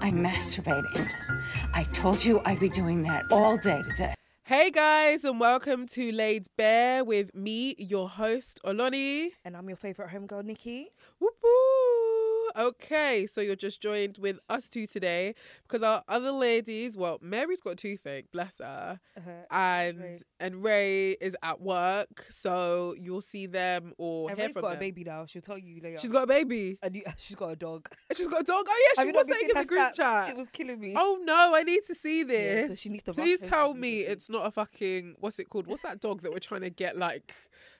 I'm masturbating. I told you I'd be doing that all day today. Hey guys, and welcome to Laid Bare with me, your host Oloni. And I'm your favourite homegirl, Nicky. Whoop whoop. Okay, so you're just joined with us two today because our other ladies, well, Mary's got toothache, bless her, Uh-huh. and Ray. and Ray is at work, so you'll see them or And hear Ray's from got them. a baby now. She'll tell you later. She's got a baby. and you, she's got a dog. She's got a dog. Oh yeah, she was saying in the group snap? chat. It was killing me. Oh no, I need to see this. Yeah, so she needs to Please tell me it's not a fucking what's it called? What's that dog that we're trying to get like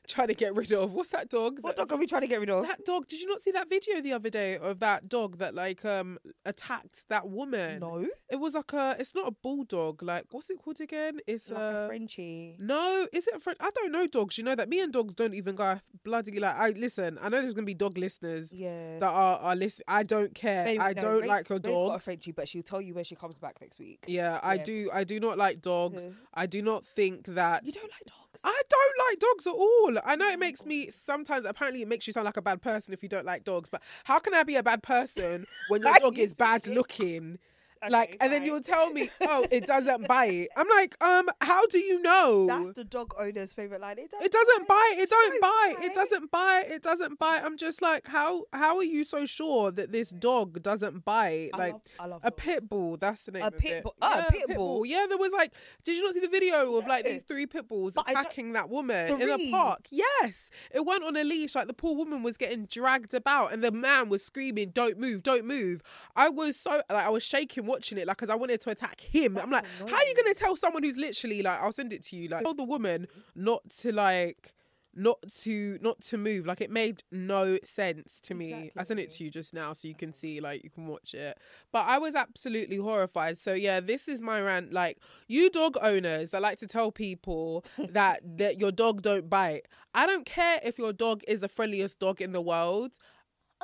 trying to get rid of? What's that dog? What that- dog are we trying to get rid of? That dog. Did you not see that video the other day of that dog that like um attacked that woman? No. It was like a. It's not a bulldog. Like what's it called again? It's Like a. a Frenchie. No, is it a French? I don't know dogs. You know that me and dogs don't even go bloody like. I listen. I know there's gonna be dog listeners Yeah. that are are listening. I don't care. I no, don't Ray- like your Ray's got a dogs. Frenchie, but she'll tell you when she comes back next week. Yeah, I do. I do not like dogs. Yeah. I do not think that. You don't like dogs? I don't like dogs at all. I know it makes me sometimes. Apparently, it makes you sound like a bad person if you don't like dogs. But how can I be a bad person when your dog is bad be. Looking? Like, Okay, and then you'll tell me, oh, it doesn't bite. I'm like, um, how do you know? That's the dog owner's favourite line. It, it doesn't bite. It don't bite. It doesn't bite. It doesn't bite. I'm just like, how how are you so sure that this dog doesn't bite? I Like love- I love a dogs. pit bull. That's the name A of pit it. bull- oh, a Yeah, pit bull. Yeah, there was like, did you not see the video of like these three pit bulls But attacking that woman in a park? Yes, it went on a leash. Like the poor woman was getting dragged about, and the man was screaming, "Don't move! Don't move!" I was so like I was shaking watching it, like because I wanted to attack him. I'm like, That's how are you gonna tell someone who's literally like, I'll send it to you, like, tell the woman not to like. Not to not to move like it made no sense to me. I sent it to you just now so you can see like you can watch it. But I was absolutely horrified. So yeah, this is my rant. Like you dog owners that like to tell people that that your dog don't bite. I don't care if your dog is the friendliest dog in the world.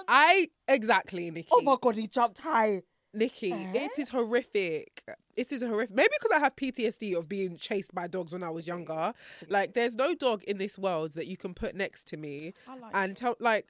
I exactly Nicky. Oh my god, he jumped high. Nicky, it is horrific. It is horrific. Maybe because I have PTSD of being chased by dogs when I was younger. Like, there's no dog in this world that you can put next to me like and tell, like,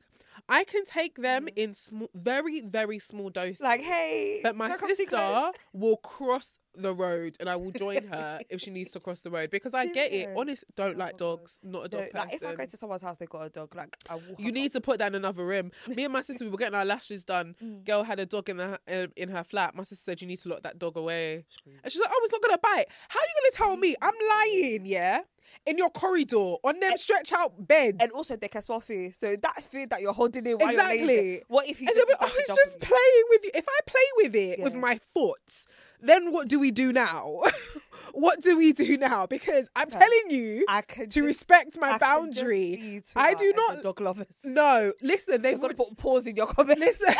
I can take them in small, very, very small doses. Like, hey. But my can I come too sister will cross the road and I will join her if she needs to cross the road because I get it. Honest, don't Oh like dogs, not a dog No, person. like if I go to someone's house, they got a dog. Like I will. You need to put that in another room. Me and my sister, we were getting our lashes done. Mm. Girl had a dog in the in, in her flat. My sister said you need to lock that dog away, and she's like, "Oh, it's not gonna bite." How are you gonna tell me? I'm lying, yeah, in your corridor on them stretch out beds. And also, they can smell fear. So that fear that you're holding in Exactly. What if you? and they'll just be, oh, it's just playing with you. If I play with it with my foot, then what do we do now? what do we do now? Because I'm Okay. telling you I can to just- respect my I boundary. I do not. dog lovers. No, listen, they've They've got to put pause in your comment. Listen,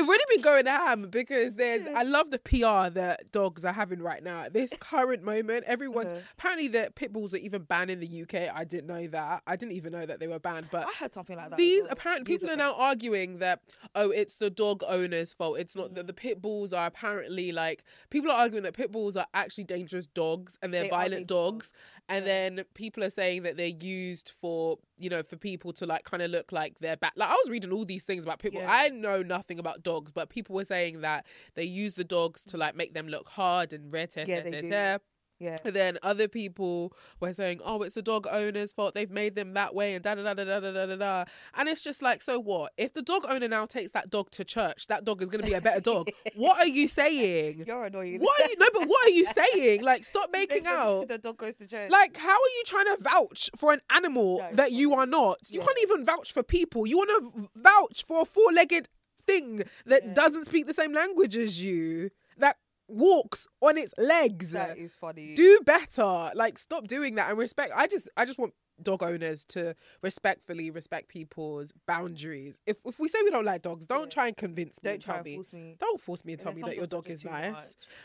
they've really been going ham because there's. I love the PR that dogs are having right now at this current moment. Everyone's Uh-huh. apparently the pit bulls are even banned in the UK. I didn't know that. I didn't even know that they were banned. But I heard something like that. these well. apparently people are now arguing that oh it's the dog owner's fault it's not that the pit bulls are apparently like people are arguing that pit bulls are actually dangerous dogs and they're They violent dangerous dogs and then people are saying that they're used for you know for people to like kind of look like they're bad like i was reading all these things about people. Yeah. i know nothing about dogs but people were saying that they use the dogs to like make them look hard and red Yeah, they do. Yeah. and then other people were saying, "Oh, it's the dog owner's fault. They've made them that way." And da da da da da da da da. And it's just like, so what? If the dog owner now takes that dog to church, that dog is going to be a better dog. what are you saying? You're annoying. What are you? No, but what are you saying? Like, stop making the- out. The dog goes to church. Like, how are you trying to vouch for an animal No, that you are not? You Yeah. can't even vouch for people. You want to vouch for a four-legged thing that Yeah. doesn't speak the same language as you. That walks on its legs. That is funny. Do better. Like stop doing that and respect. I just I just want dog owners to respectfully respect people's boundaries. If if we say we don't like dogs, don't try and convince me. Don't try tell and me. force me. Don't force me and tell Yeah, me that your dog is nice. much.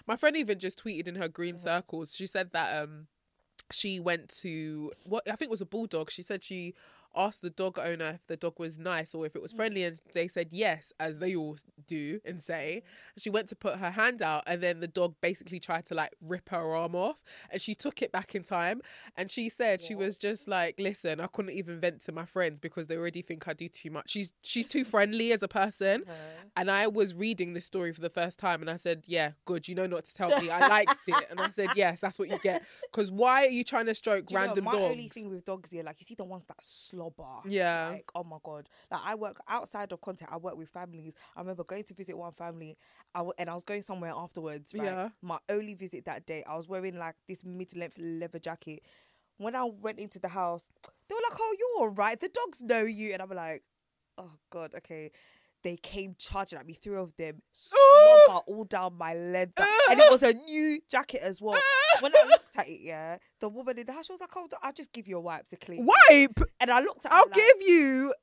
My friend even just tweeted in her green circles. She said that um she went to what I think it was a bulldog. She said she asked the dog owner if the dog was nice or if it was mm. friendly and they said yes as they all do and say. She went to put her hand out and then the dog basically tried to like rip her arm off and she took it back in time and she said she was just like listen I couldn't even vent to my friends because they already think I do too much. She's she's too friendly as a person. And I was reading this story for the first time and I said yeah good you know not to tell me. I liked it. And I said yes that's what you get. Because why are you trying to stroke you know, random my dogs? only thing with dogs here, like you see the ones that slobber. Yeah. Like, oh my god. Like I work outside of content. I work with families. I remember going to visit one family, I w- and I was going somewhere afterwards. Right? Yeah. My only visit that day, I was wearing like this mid-length leather jacket. When I went into the house, they were like, "Oh, you're all right. The dogs know you," and I'm like, "Oh god, okay." They came charging at me, three of them, slobber all down my leather, and it was a new jacket as well. When I looked at it, yeah, the woman in the house was like, "Oh, I'll just give you a wipe to clean." wipe And I looked at I'll like, give you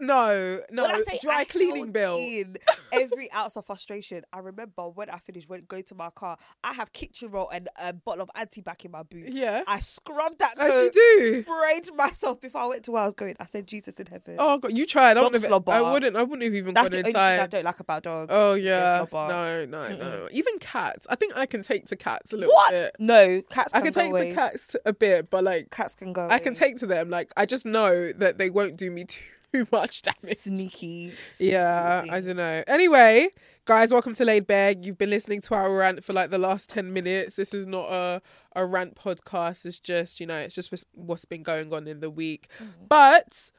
no no when I say dry I cleaning bill in every ounce of frustration. I remember when I finished, went going to my car. I have kitchen roll and a bottle of anti back in my boot. yeah I scrubbed that As you do. sprayed myself before I went to where I was going. I said, "Jesus in heaven." oh god you tried I wouldn't have. I wouldn't I wouldn't have even That's gone the only thing I don't like about dogs. oh yeah no no no even cats I think I can take to cats a little What? bit No, cats. I can take away. to cats a bit but like Cats can go. I can take to them like I just know that they won't do me too much damage sneaky. Yeah, sneaky I don't know. Anyway, guys, welcome to Laid Bare. You've been listening to our rant for like the last 10 minutes. This is not a, a rant podcast. It's just, you know, it's just what's- what's been going on in the week. Mm. But,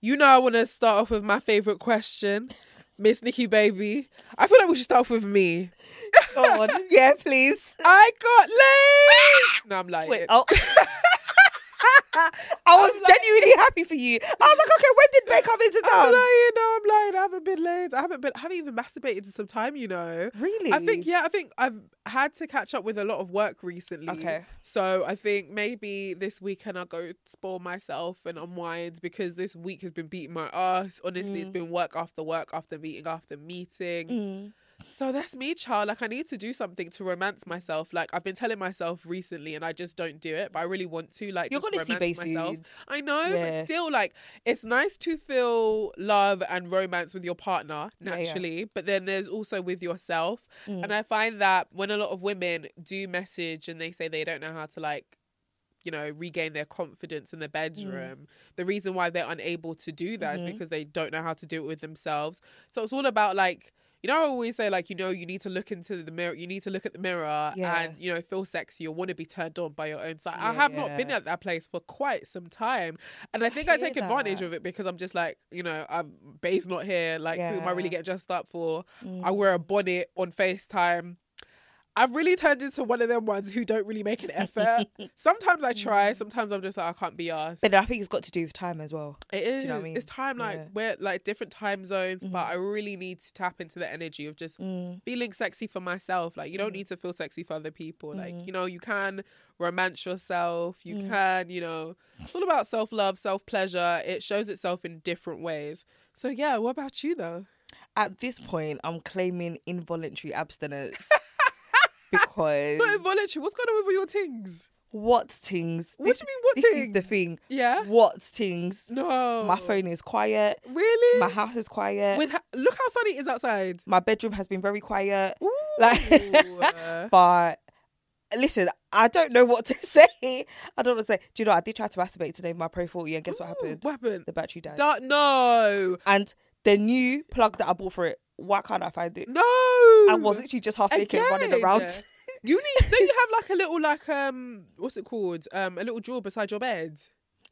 you know, I want to start off with my favorite question. Miss Nicky Baby. I feel like we should start off with me. Go on. Yeah, please. I got laid. No, I'm lying. Wait. Oh. I was genuinely happy for you. I was like, okay, when did Bay come into I'm town? lying. No, I'm lying. I haven't been laid. I haven't been. I haven't even masturbated in some time. You know. Really? I think yeah, I think I've had to catch up with a lot of work recently. Okay. So I think maybe this weekend I'll go spoil myself and unwind because this week has been beating my ass. Honestly, Mm. it's been work after work after meeting after meeting. So that's me, child. Like I need to do something to romance myself. Like I've been telling myself recently, and I just don't do it. But I really want to. Like You're gonna see Bae myself. I know, Yeah. but still, like it's nice to feel love and romance with your partner Yeah, yeah. naturally, but then there's also with yourself. Mm. And I find that when a lot of women do message and they say they don't know how to like you know regain their confidence in the bedroom the reason why they're unable to do that is Mhm. because they don't know how to do it with themselves so it's all about like you know i always say like you know you need to look into the mirror you need to look at the mirror Yeah. and you know feel sexy or want to be turned on by your own side. I Yeah, have not been at that place for quite some time. And i think i, hear take advantage of it because i'm just like you know i'm Bay's not here. Like who am i really Yeah. getting dressed up for? Mm. i wear a bonnet on facetime I've really turned into one of them ones who don't really make an effort. sometimes I try, sometimes I'm just like I can't be asked. But I think it's got to do with time as well. It is. you know what I mean? It's time like Yeah. Mm-hmm. we're like different time zones, but I really need to tap into the energy of just Mm. feeling sexy for myself. Like you don't need to feel sexy for other people. Like Mm-hmm. you know you can romance yourself. You Mm. can you know it's all about self love, self pleasure. It shows itself in different ways. So yeah, what about you though? At this point, I'm claiming involuntary abstinence because Not involuntary. What's going on with all your things? what things? What this, do you mean, what this is the thing. Yeah. What things? No. My phone is quiet. Really? My house is quiet. With ha- look how sunny it is outside. my bedroom has been very quiet. Ooh. Like, but listen, I don't know what to say. I don't know what to say. Do you know? I did try to masturbate today with my Pro 40, and guess what happened? What happened? The battery died. Da- no. and the new plug that I bought for it, why can't I find it? No. I was literally just half naked running around. You need. Don't you have like a little like um what's it called um a little drawer beside your bed?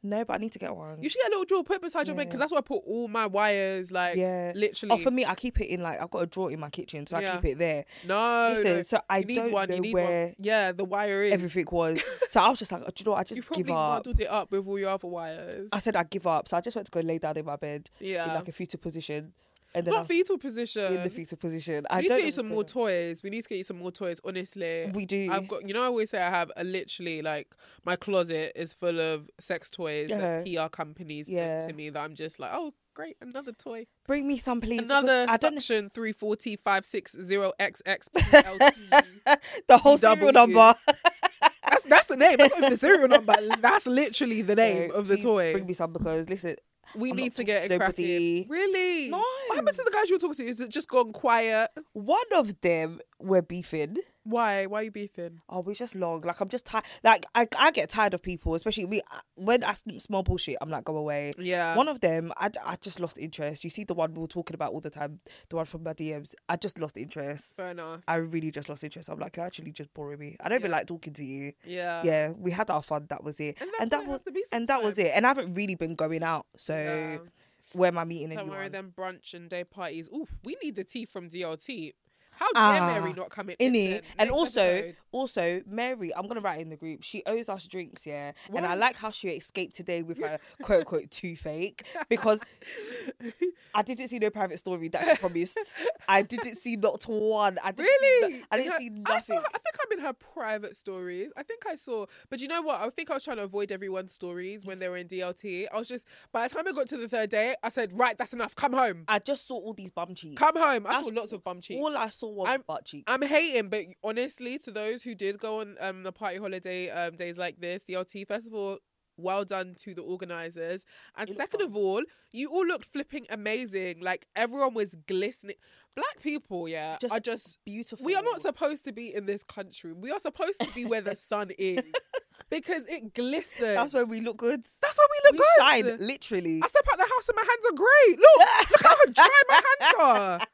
no, but I need to get one. You should get a little drawer put beside your bed because that's where I put all my wires. Like yeah, literally. Oh, for me, I keep it in like I've got a drawer in my kitchen, so Yeah. I keep it there. no. Listen, no. so I you need don't one. know where one. Yeah, the wire is. everything was. so I was just like, oh, do you know what? I just you give probably up. muddled it up with all your other wires. I said I'd give up, so I just went to go lay down in my bed yeah. in like a fetal position. And then Not I'm fetal position. in the fetal position. We I need to don't get you some more toys. We need to get you some more toys. Honestly. We do. I've got. You know, I always say I have a literally like my closet is full of sex toys that uh-huh. PR companies Yeah. send to me. That I'm just like, oh, great, another toy, Bring me some, please. because another I don't know suction three forty five six zero XX PLT. the whole serial W. number. That's that's the name. That's not even the serial number. That's literally the name So of the please toy. Bring me some because listen, we I'm need to get it cracking. nobody. Really? No. What happened to the guys you were talking to? Is it just gone quiet? one of them were beefing. Why? Why are you beefing? Oh, it's just long. Like I'm just tired. Like I, I get tired of people, especially me. I smell bullshit, I'm like, go away. Yeah. One of them, I, I just lost interest. You see the one we were talking about all the time, the one from my DMs. I just lost interest. Fair enough. I really just lost interest. I'm like, you're actually just boring me. I don't even like talking to you. Yeah. yeah, we had our fun. That was it. And that's that was has to be and that was it. And I haven't really been going out. So Yeah. where am I meeting Don't anyone? worry, them brunch and day parties. Ooh, we need the tea from DLT. How dare Ah, Mary not come in? in it. And also, episode. also Mary, I'm gonna write in the group. She owes us drinks, yeah. And I like how she escaped today with her quote unquote toothache because I didn't see no private story that she promised. I didn't see not one. I didn't see no- Really? I didn't her- see I, nothing. saw, I think I'm in her private stories. I think I saw, but you know what? I think I was trying to avoid everyone's stories when they were in DLT. I was just, by the time I got to the third day, I said, right, that's enough. Come home. I just saw all these bum cheeks. Come home. I That's saw lots of bum cheeks. All I saw was I'm- butt cheeks. I'm hating, but honestly, to those who did go on um the party holiday um days like this, first of all, well done to the organizers, and second of all, you all looked flipping amazing. Like everyone was glistening. Black people, yeah, Just are just beautiful. we are not supposed to be in this country. We are supposed to be where the sun is because it glistens. That's where we look good. That's why we look we good. shine, literally. I step out the house and my hands are great. Look, look how dry my hands are.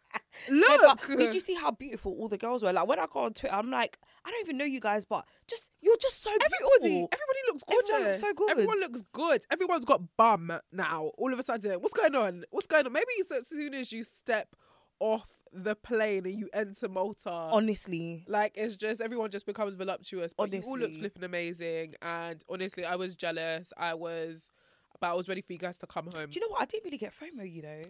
Look. did you see how beautiful all the girls were? Like when I go on Twitter, I'm like, I don't even know you guys, but just you're just so Everybody, beautiful. everybody looks gorgeous. Everyone looks so good. Everyone looks good. Everyone's got bum now. All of a sudden, what's going on? What's going on? Maybe as soon as you step off the plane and you enter Malta, Honestly, like it's just everyone just becomes voluptuous. But you all looked Honestly. flipping amazing, and honestly, I was jealous. I was, but I was ready for you guys to come home. do you know what? I didn't really get FOMO. You know,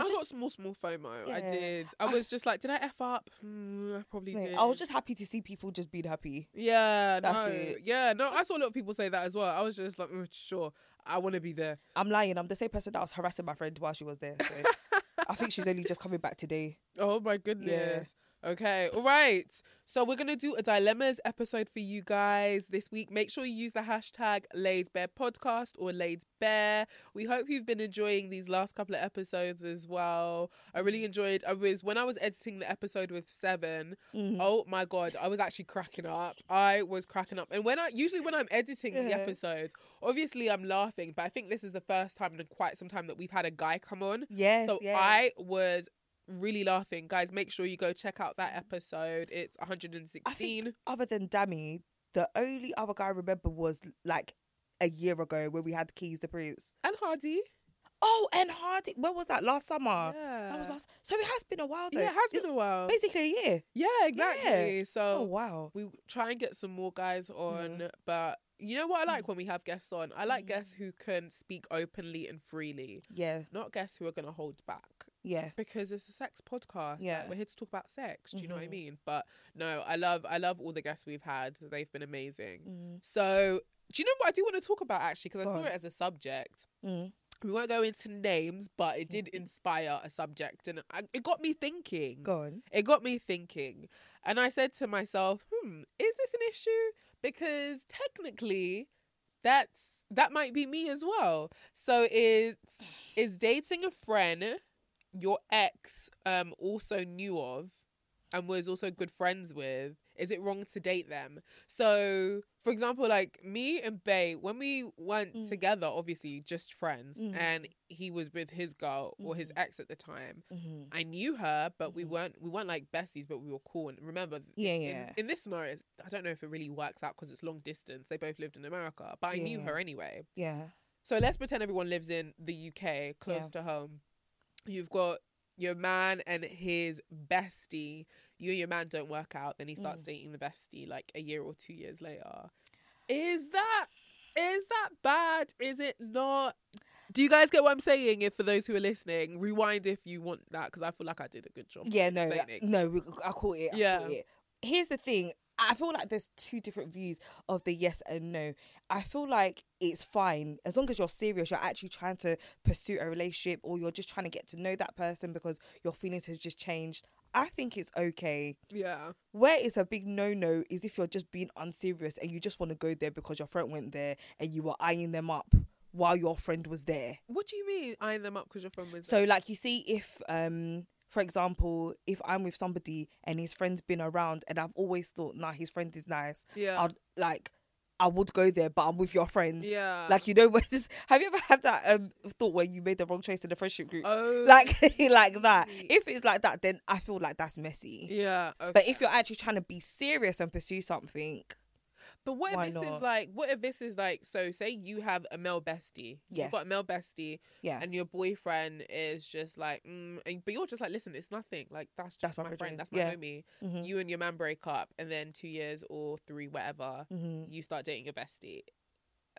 I, I got small, small FOMO. I did. I was just like, did I f up? Hmm, I probably did. I was just happy to see people just being happy. yeah, That's no, it. yeah, no. I saw a lot of people say that as well. I was just like, mm, sure, I want to be there. I'm lying. I'm the same person that was harassing my friend while she was there. So I think she's only just coming back today. Oh my goodness. Okay, all right. So we're gonna do a dilemmas episode for you guys this week. Make sure you use the hashtag Laid Bare Podcast or Laid Bare. We hope you've been enjoying these last couple of episodes as well. I really enjoyed. I was when I was editing the episode with Seven. Mm-hmm. Oh my god, I was actually cracking up. I was cracking up. And when I usually when I'm editing the episodes, obviously I'm laughing, but I think this is the first time in quite some time that we've had a guy come on. Yes, So yes. I was really laughing. Guys, make sure you go check out that episode. It's I 116. think other than Dammy, the only other guy I remember was like a year ago when we had Keys the Prince. And Hardy. Oh, and Hardy. When was that? Last summer. That was last. So it has been a while though. Yeah, it has been a while. Basically a year. Yeah, exactly. So Oh wow. we try and get some more guys on, but you know what I like when we have guests on? I like Mm. guests who can speak openly and freely, Yeah. not guests who are going to hold back. Yeah. because it's a sex podcast. like, Yeah. we're here to talk about sex. Do you know what I Mhm. mean? But no, I love I love all the guests we've had. They've been amazing. Mm. So do you know what I do want to talk about actually? Because I saw it as a subject. Mm. We won't go into names, but it did inspire a subject, and I, it got me thinking. Go on. It got me thinking, and I said to myself, "Hmm, is this an issue? Because technically, that's that might be me as well. So it's is dating a friend your ex um also knew of and was also good friends with is it wrong to date them so for example like me and bay when we went Mm. together obviously just friends Mhm. and he was with his girl or his Mhm. ex at the time Mm-hmm. i knew her but we Mhm. weren't we weren't like besties but we were cool and remember Yeah, in, yeah. in this scenario i don't know if it really works out because it's long distance they both lived in america but i knew Yeah. her anyway Yeah. so let's pretend everyone lives in the UK, close to home. You've got your man and his bestie. You and your man don't work out, then he starts Mm. dating the bestie like a year or two years later. Is that is that bad? Is it not? Do you guys get what I'm saying? If for those who are listening, rewind if you want that because I feel like I did a good job. Yeah, no, explaining. no, I caught it. I Yeah. caught it. Here's the thing. I feel like there's two different views of the yes and no. I feel like it's fine as long as you're serious, you're actually trying to pursue a relationship or you're just trying to get to know that person because your feelings has just changed. I think it's okay. Yeah. Where it's a big no no is if you're just being unserious and you just want to go there because your friend went there and you were eyeing them up while your friend was there. What do you mean eyeing them up because your friend was So there? So like you see if um for example, if I'm with somebody and his friend's been around and I've always thought, nah, his friend is nice. Yeah. I'd like I would go there, but I'm with your friend. Yeah. Like you know this, have you ever had that um thought where you made the wrong choice in the friendship group? Oh, Like like that. If it's like that, then I feel like that's messy. yeah. Okay. But if you're actually trying to be serious and pursue something, But what Why if this is not? like? What if this is like? So say you have a male bestie. Yeah. You've got a male bestie, yeah, and your boyfriend is just like, mm, and, but you're just like, listen, it's nothing. Like that's just That's my my, friend, friend. That's my yeah. homie. Mhm. You and your man break up, and then two years or three, whatever, Mhm. you start dating your bestie.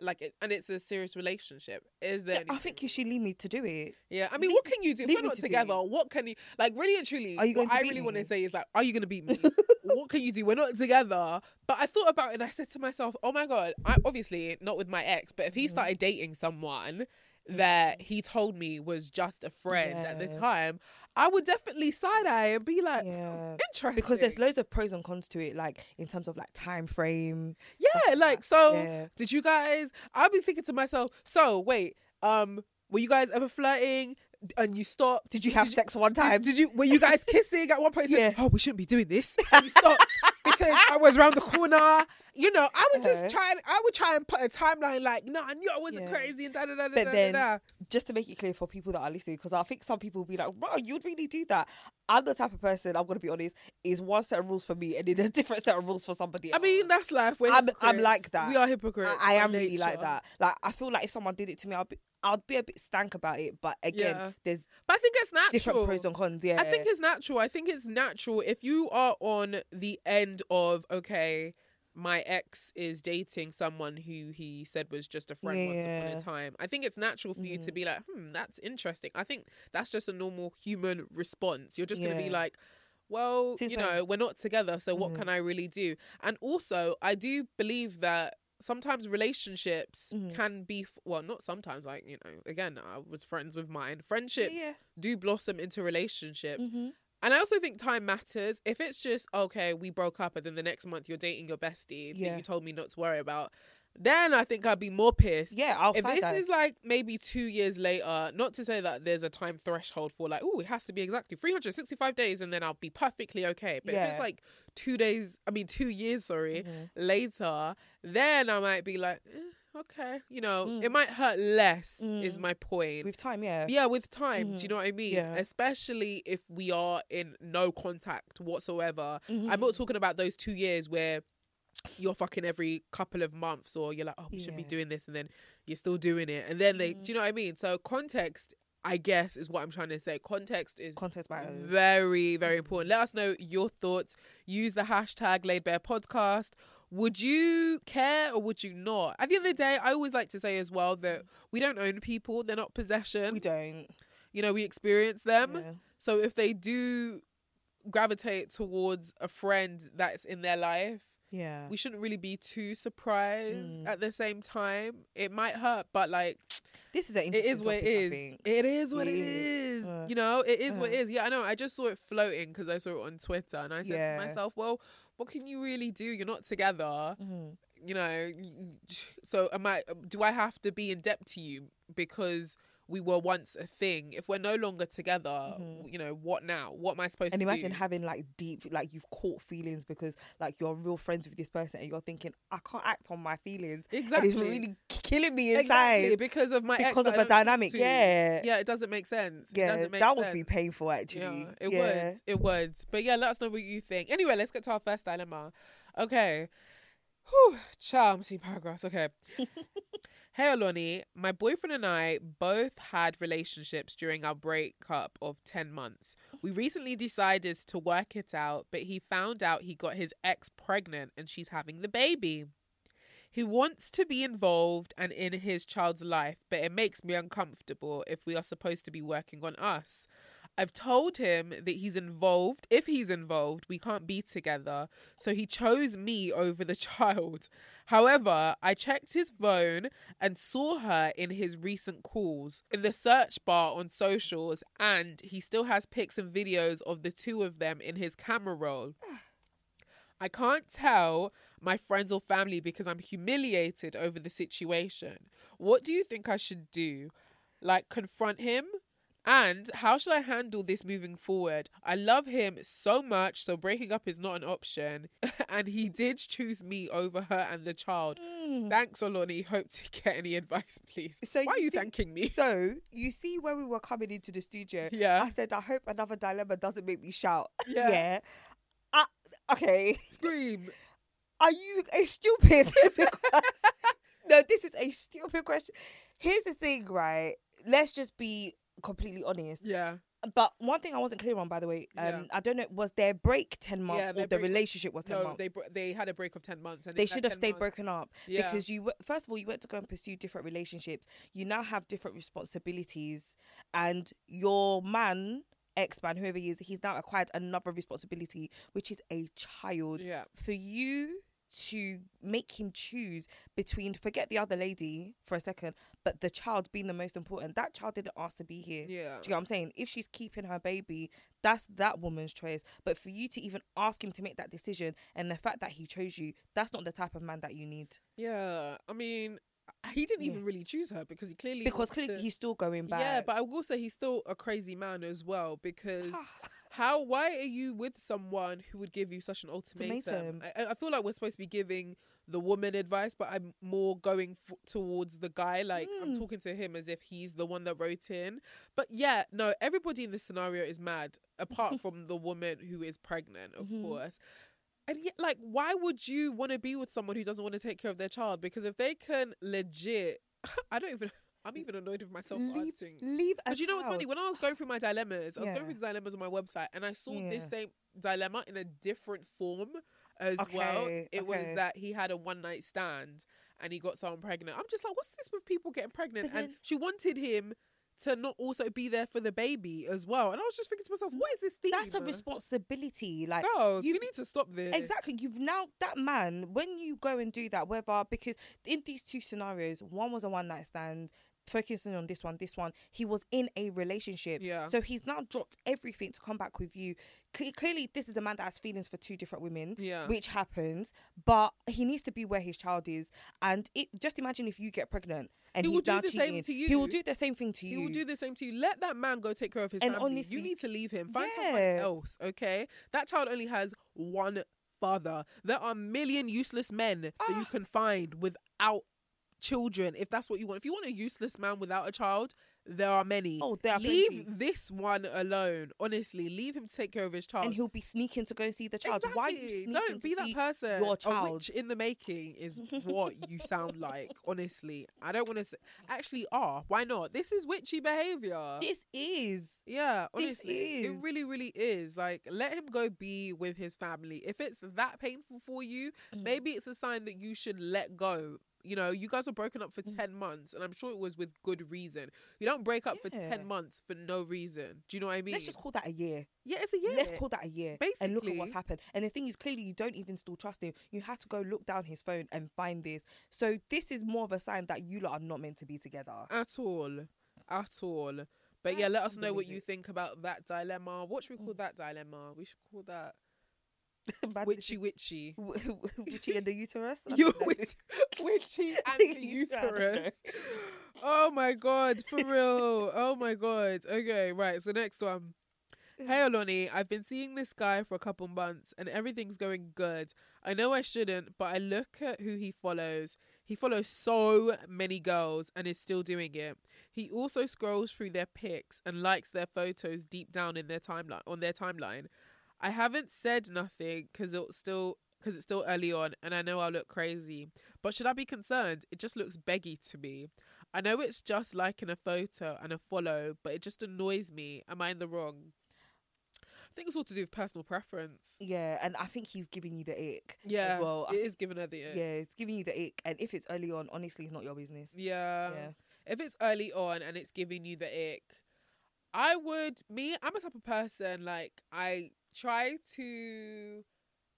Like, it, and it's a serious relationship. Is there? Yeah, I think you should leave me to do it. Yeah, I mean, leave- what can you do? If we're not to together, what can you like? Really and truly, Are you what I really want to say is like, are you going to beat me? what can you do? We're not together. But I thought about it and I said to myself, oh my god, I obviously not with my ex, but if Mm-hmm. he started dating someone that he told me was just a friend at the time, I would definitely side eye and be like, Yeah. interesting. Because there's loads of pros and cons to it, like in terms of like time frame. Yeah, like so Yeah. did you guys I'll be thinking to myself, so wait, um, were you guys ever flirting and you stopped? Did you have sex one time? Did, did you were you guys kissing at one point? You said, Yeah. oh, we shouldn't be doing this. And stopped because I was around the corner. You know, I would Uh-huh. just try and I would try and put a timeline like, no, I knew I wasn't Yeah. crazy and da da da da But da da. Just to make it clear for people that are listening, because I think some people will be like, "Wow, you'd really do that." I'm the type of person. I'm gonna be honest. Is one set of rules for me, and then there's different set of rules for somebody. I mean, that's life. We're I'm- I'm like that. We are hypocrites. I, I by am really like that. Like, I feel like if someone did it to me, I'd be, I'd be a bit stank about it. But again, Yeah. there's But I think it's natural. different pros and cons. Yeah, I think it's natural. I think it's natural if you are on the end of okay, my ex is dating someone who he said was just a friend once upon a time. I think it's natural for you to be like, hmm, that's interesting. I think that's just a normal human response. You're just gonna be like. Well, you know, we're not together, so what Mhm. can I really do? And also, I do believe that sometimes relationships Mhm. can be f- well, not sometimes. Like you know, again, I was friends with mine. Friendships yeah. do blossom into relationships, Mhm. And I also think time matters. If it's just okay, we broke up, and then the next month you're dating your bestie Yeah. that you told me not to worry about, then I think I'd be more pissed. Yeah, I'll If this that. is like maybe two years later, not to say that there's a time threshold for like, oh, it has to be exactly 365 days and then I'll be perfectly okay. But if it's like two days, I mean, two years, sorry, Mhm. later, then I might be like, eh, okay, you know, Mm. it might hurt less, is Mm. my point. with time. Yeah, Yeah, with time. Do you Mhm. know what I mean? Yeah. Especially if we are in no contact whatsoever. I'm Mhm. not talking about those two years where you're fucking every couple of months or you're like, oh, we should be doing this and then you're still doing it. And then they, Mhm. do you know what I mean? So context, I guess, is what I'm trying to say. Context is context matters. very, very important. Let us know your thoughts. Use the hashtag Laid Podcast. Would you care or would you not? At the end of the day, I always like to say as well that we don't own people; they're not possession. We don't. You know, we experience them. Yeah. So if they do gravitate towards a friend that's in their life, Yeah. we shouldn't really be too surprised. Mm. At the same time, it might hurt, but like this is an it is what it topic, I is. It is what It it is. is. Uh, you know, it is what it uh. Yeah, I know. I just saw it floating because I saw it on Twitter, and I said Yeah. to myself, "Well, what can you really do? You're not together. Mhm. You know. So am I? Do I have to be in debt to you because?" We were once a thing. If we're no longer together, Mhm. you know what now? What am I supposed to do? And to imagine do? having like deep, like you've caught feelings because like you're real friends with this person, and you're thinking, I can't act on my feelings. exactly. And it's really killing me inside exactly because of my because that of the dynamic. Yeah. yeah, it doesn't make sense. It Yeah, doesn't make that would sense. be painful actually. Yeah, it Yeah. would. It would. But yeah, let us know what you think. Anyway, let's get to our first dilemma. Okay. Whew. Child, I'm seeing paragraphs. Okay. hey, Oloni. My boyfriend and I both had relationships during our breakup of 10 months. We recently decided to work it out, but he found out he got his ex pregnant and she's having the baby. He wants to be involved and in his child's life, but it makes me uncomfortable if we are supposed to be working on us. I've told him that he's involved. If he's involved, we can't be together. So he chose me over the child. However, I checked his phone and saw her in his recent calls in the search bar on socials, and he still has pics and videos of the two of them in his camera roll. I can't tell my friends or family because I'm humiliated over the situation. What do you think I should do? Like, confront him? And how should I handle this moving forward? I love him so much, so breaking up is not an option. and he did choose me over her and the child. Thanks, Oloni. Hope to get any advice, please. Mm. So Why are you you see- thanking me? So you see when we were coming into the studio, Yeah. I said I hope another dilemma doesn't make me shout. Yeah. yeah. I, okay. Scream. Are you a stupid? no, this is a stupid question. Here's the thing, right? Let's just be completely honest. Yeah. But one thing I wasn't clear on, by the way, um, Yeah. I don't know, was their break ten months Yeah, or the relationship was ten No, months? they they had a break of 10 months. And they should have stayed months- broken up Yeah. because you first of all you went to go and pursue different relationships you now have different responsibilities and your man ex-man whoever he is he's now acquired another responsibility which is a child Yeah. for you to make him choose between forget the other lady for a second but the child being the most important that child didn't ask to be here Yeah. do you get what i'm saying if she's keeping her baby that's that woman's choice but for you to even ask him to make that decision and the fact that he chose you that's not the type of man that you need Yeah. I mean, he didn't Yeah. even really choose her because he clearly. because clearly to- he's still going back. Yeah, but I will say he's still a crazy man as well because ah. How why are you with someone who would give you such an ultimatum? Ultimatum. I, I feel like we're supposed to be giving the woman advice, but I'm more going f- towards the guy. Like I'm Mm. talking to him as if he's the one that wrote in. But yeah, no, everybody in this scenario is mad, apart from the woman who is pregnant, of Mhm. course. And yet, like, why would you want to be with someone who doesn't want to take care of their child? Because if they can legit, I don't even. I'm even annoyed with myself for leave, answering. leave a But you know what's funny? When I was going through my dilemmas, I was Yeah. going through the dilemmas on my website, and I saw this same dilemma in a different form as well. Okay, It was that he had a one night stand and he got someone pregnant. I'm just like, what's this with people getting pregnant? And she wanted him to not also be there for the baby as well. And I was just thinking to myself, what is this thing? That's a responsibility. Like Girls, you've- need to stop this. Exactly. You've now that man when you go and do that, whether because in these two scenarios, one was a one night stand, focusing on this one, this one, he was in a relationship. Yeah. So he's now dropped everything to come back with you. Cle- clearly, this is a man that has feelings for two different women. Yeah. Which happens, but he needs to be where his child is. And it just imagine if you get pregnant and He will do the same cheating. to He will do the same thing to you. He will do the same to you. Let that man go take care of his And family. honestly- you need to leave him. Find someone else, okay? That child only has one father. There are a million useless men that Ah. you can find without children if that's what you want. If you want a useless man without a child, there are many. Oh, there are Leave plenty. this one alone. Honestly, leave him to take care of his child. and he'll be sneaking to go see the child. Why are you sneaking Don't be that person. Your A child. witch in the making is what you sound like. Honestly, I don't want to. Say, actually, are why not? This is witchy behavior. This is. Yeah, This honestly, it really, really is. Like, let him go be with his family. If it's that painful for you, Mm. maybe it's a sign that you should let go. You know, you guys were broken up for Mm. 10 months, and I'm sure it was with good reason. You don't break up for 10 months for no reason. Do you know what I mean? Let's just call that a year. yeah, it's a year. Let's call that a year. Basically. And look at what's happened. And the thing is, clearly, you don't even still trust him. You had to go look down his phone and find this. So this is more of a sign that you lot are not meant to be together. At all. At all. But yeah, let us know what you think about that dilemma. What should we Mm. call that dilemma? We should call that witchy witchy. Witchy and the uterus. You witch, witchy and the Uterus, I don't know. uterus. Oh my god, for real. Oh my god. Okay, right. So next one. Hey Oloni, I've been seeing this guy for a couple months and everything's going good. I know I shouldn't, but I look at who he follows. He follows so many girls and is still doing it. He also scrolls through their pics and likes their photos deep down in their timeline on their timeline. I haven't said nothing because it's still because it's still early on and I know I'll look crazy. But should I be concerned? It just looks beggy to me. I know it's just liking a photo and a follow, but it just annoys me. Am I in the wrong? I think it's all to do with personal preference. Yeah, and I think he's giving you the ick. Yeah, as well. It is giving her the ick. Yeah, it's giving you the ick, and if it's early on, honestly, it's not your business. Yeah. Yeah. If it's early on and it's giving you the ick, I would me, I'm a type of person like I try to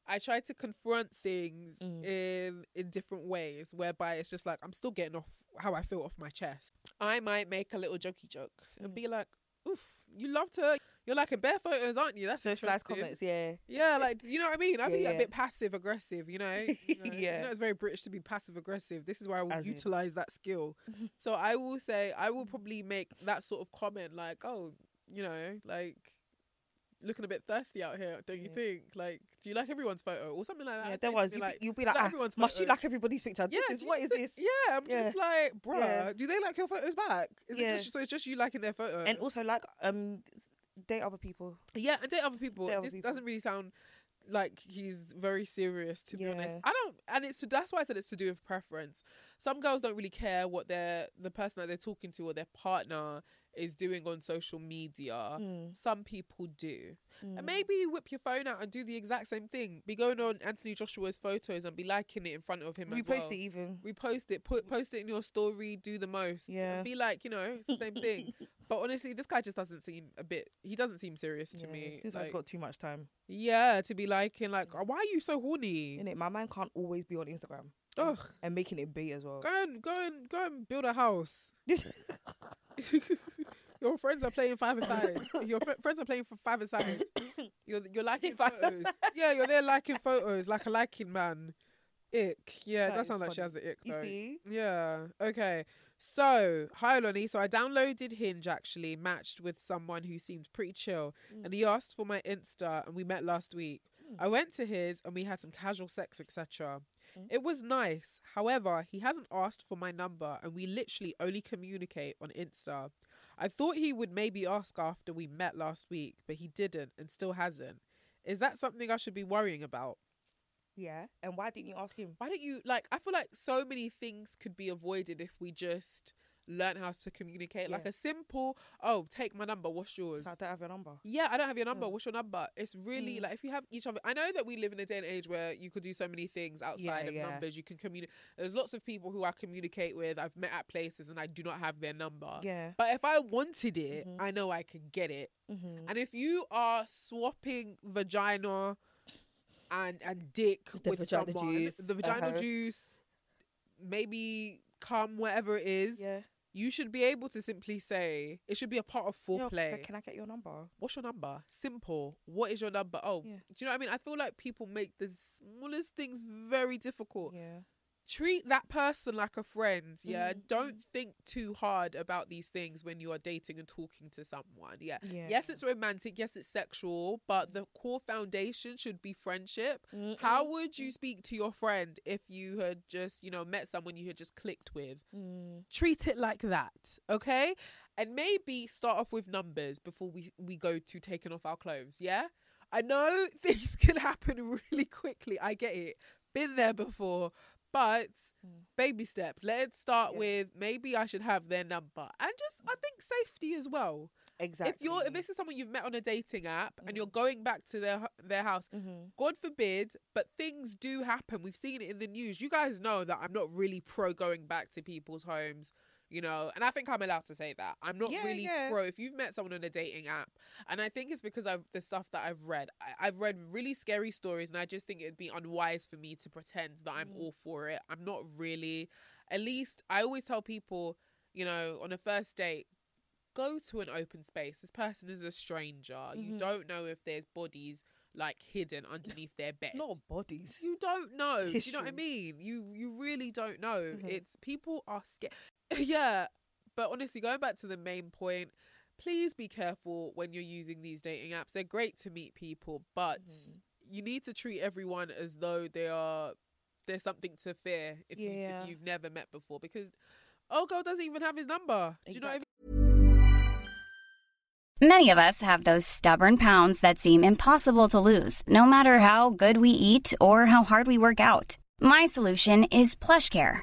I try to confront things Mm. in in different ways whereby it's just like I'm still getting off how I feel off my chest. I might make a little jokey joke and Mm. be like, Oof, you loved her. You're liking bare photos, aren't you? That's Socialized interesting." comments, yeah. Yeah, like you know what I mean. I Yeah, be yeah. a bit passive aggressive, you know. You know, Yeah. You know, it's very British to be passive aggressive. This is where I will As in. utilize that skill. so I will say I will probably make that sort of comment, like, oh, you know, like looking a bit thirsty out here, don't you Yeah. think? Like, do you like everyone's photo or something like that? Yeah, there was. me, be, you'll be like, like ah, everyone's must you like everybody's picture? Yeah, this is what you is this? Yeah, I'm Yeah. just like, bruh, Yeah. do they like your photos back? Is Yeah. it just so it's just you liking their photo? And also, like, um, date other people. Yeah, and date other people. Date other this people. doesn't really sound like he's very serious, to be honest. I don't, and it's that's why I said it's to do with preference. Some girls don't really care what their the person that they're talking to or their partner is doing on social media. Mm. Some people do, and maybe whip your phone out and do the exact same thing. Be going on Anthony Joshua's photos and be liking it in front of him. as Repost well. it even. Repost it, put post it in your story, do the most. Yeah. And be like, you know, it's the same thing. But honestly, this guy just doesn't seem a bit. He doesn't seem serious to Yeah, me. Seems like I've got too much time. yeah, to be liking like, "Oh, why are you so horny? In it, my man can't always be on Instagram. Ugh, And making it bait as well. go and go and go and build a house. Your friends are playing five aside. Your fr- friends are playing for five aside. You're you're liking Five photos. Yeah, you're there liking photos like a liking man. Ick. Yeah, That that, is sounds like she funny. has an ick You though. see? Yeah. Okay. So, hi Lonnie. So I downloaded Hinge actually, matched with someone who seemed pretty chill, and he mm. asked for my Insta, and we met last week. Mm. I went to his, and we had some casual sex, etc. Mm-hmm. It was nice. However, he hasn't asked for my number, and we literally only communicate on Insta. I thought he would maybe ask after we met last week, but he didn't, and still hasn't. Is that something I should be worrying about? Yeah. And why didn't you ask him? Why don't you like? I feel like so many things could be avoided if we just learn how to communicate. Like Yeah. a simple, oh, take my number. What's yours? So I don't have your number. Yeah, I don't have your number. What's your number? It's really Mm. like if you have each other. I know that we live in a day and age where you could do so many things outside Yeah, of yeah. numbers. You can communicate. There's lots of people who I communicate with. I've met at places and I do not have their number. Yeah. But if I wanted it, Mhm. I know I could get it. Mm-hmm. And if you are swapping vagina and and dick The with vagina someone, juice, the vagina uh-huh. juice, maybe come whatever it is, Yeah. You should be able to simply say it should be a part of Yo, foreplay. so can I get your number? What's your number? Simple. What is your number? Oh, Yeah. do you know what I mean? I feel like people make the smallest things very difficult. Yeah. Treat that person like a friend. Yeah. Mhm. Don't think too hard about these things when you are dating and talking to someone. Yeah. Yeah. Yes, it's romantic. Yes, it's sexual, but the core foundation should be friendship. Mm-mm. How would you speak to your friend if you had just, you know, met someone you had just clicked with? Mm. Treat it like that, okay? And maybe start off with numbers before we we go to taking off our clothes. Yeah, I know things can happen really quickly. I get it. Been there before. But baby steps. Let's start. Yeah. with maybe I should have their number. And just I think safety as well Exactly. if you're if this is someone you've met on a dating app and you're going back to their their house Mm-hmm. god forbid but things do happen we've seen it in the news you guys know that i'm not really pro going back to people's homes you know and i think i'm allowed to say that i'm not Yeah, really yeah. pro if you've met someone on a dating app and i think it's because of the stuff that i've read I, i've read really scary stories and i just think it'd be unwise for me to pretend that i'm Mm. all for it i'm not really at least i always tell people you know on a first date go to an open space. This person is a stranger. You Mhm. don't know if there's bodies like hidden underneath their bed. Not bodies. You don't know. Do you know what I mean? You you really don't know. Mhm. It's people are scared. Yeah, but honestly, going back to the main point, please be careful when you're using these dating apps. They're great to meet people, but Mhm. you need to treat everyone as though they are there's something to fear if you, if you've never met before because oh girl doesn't even have his number. Do you know what I mean? Many of us have those stubborn pounds that seem impossible to lose, no matter how good we eat or how hard we work out. My solution is PlushCare.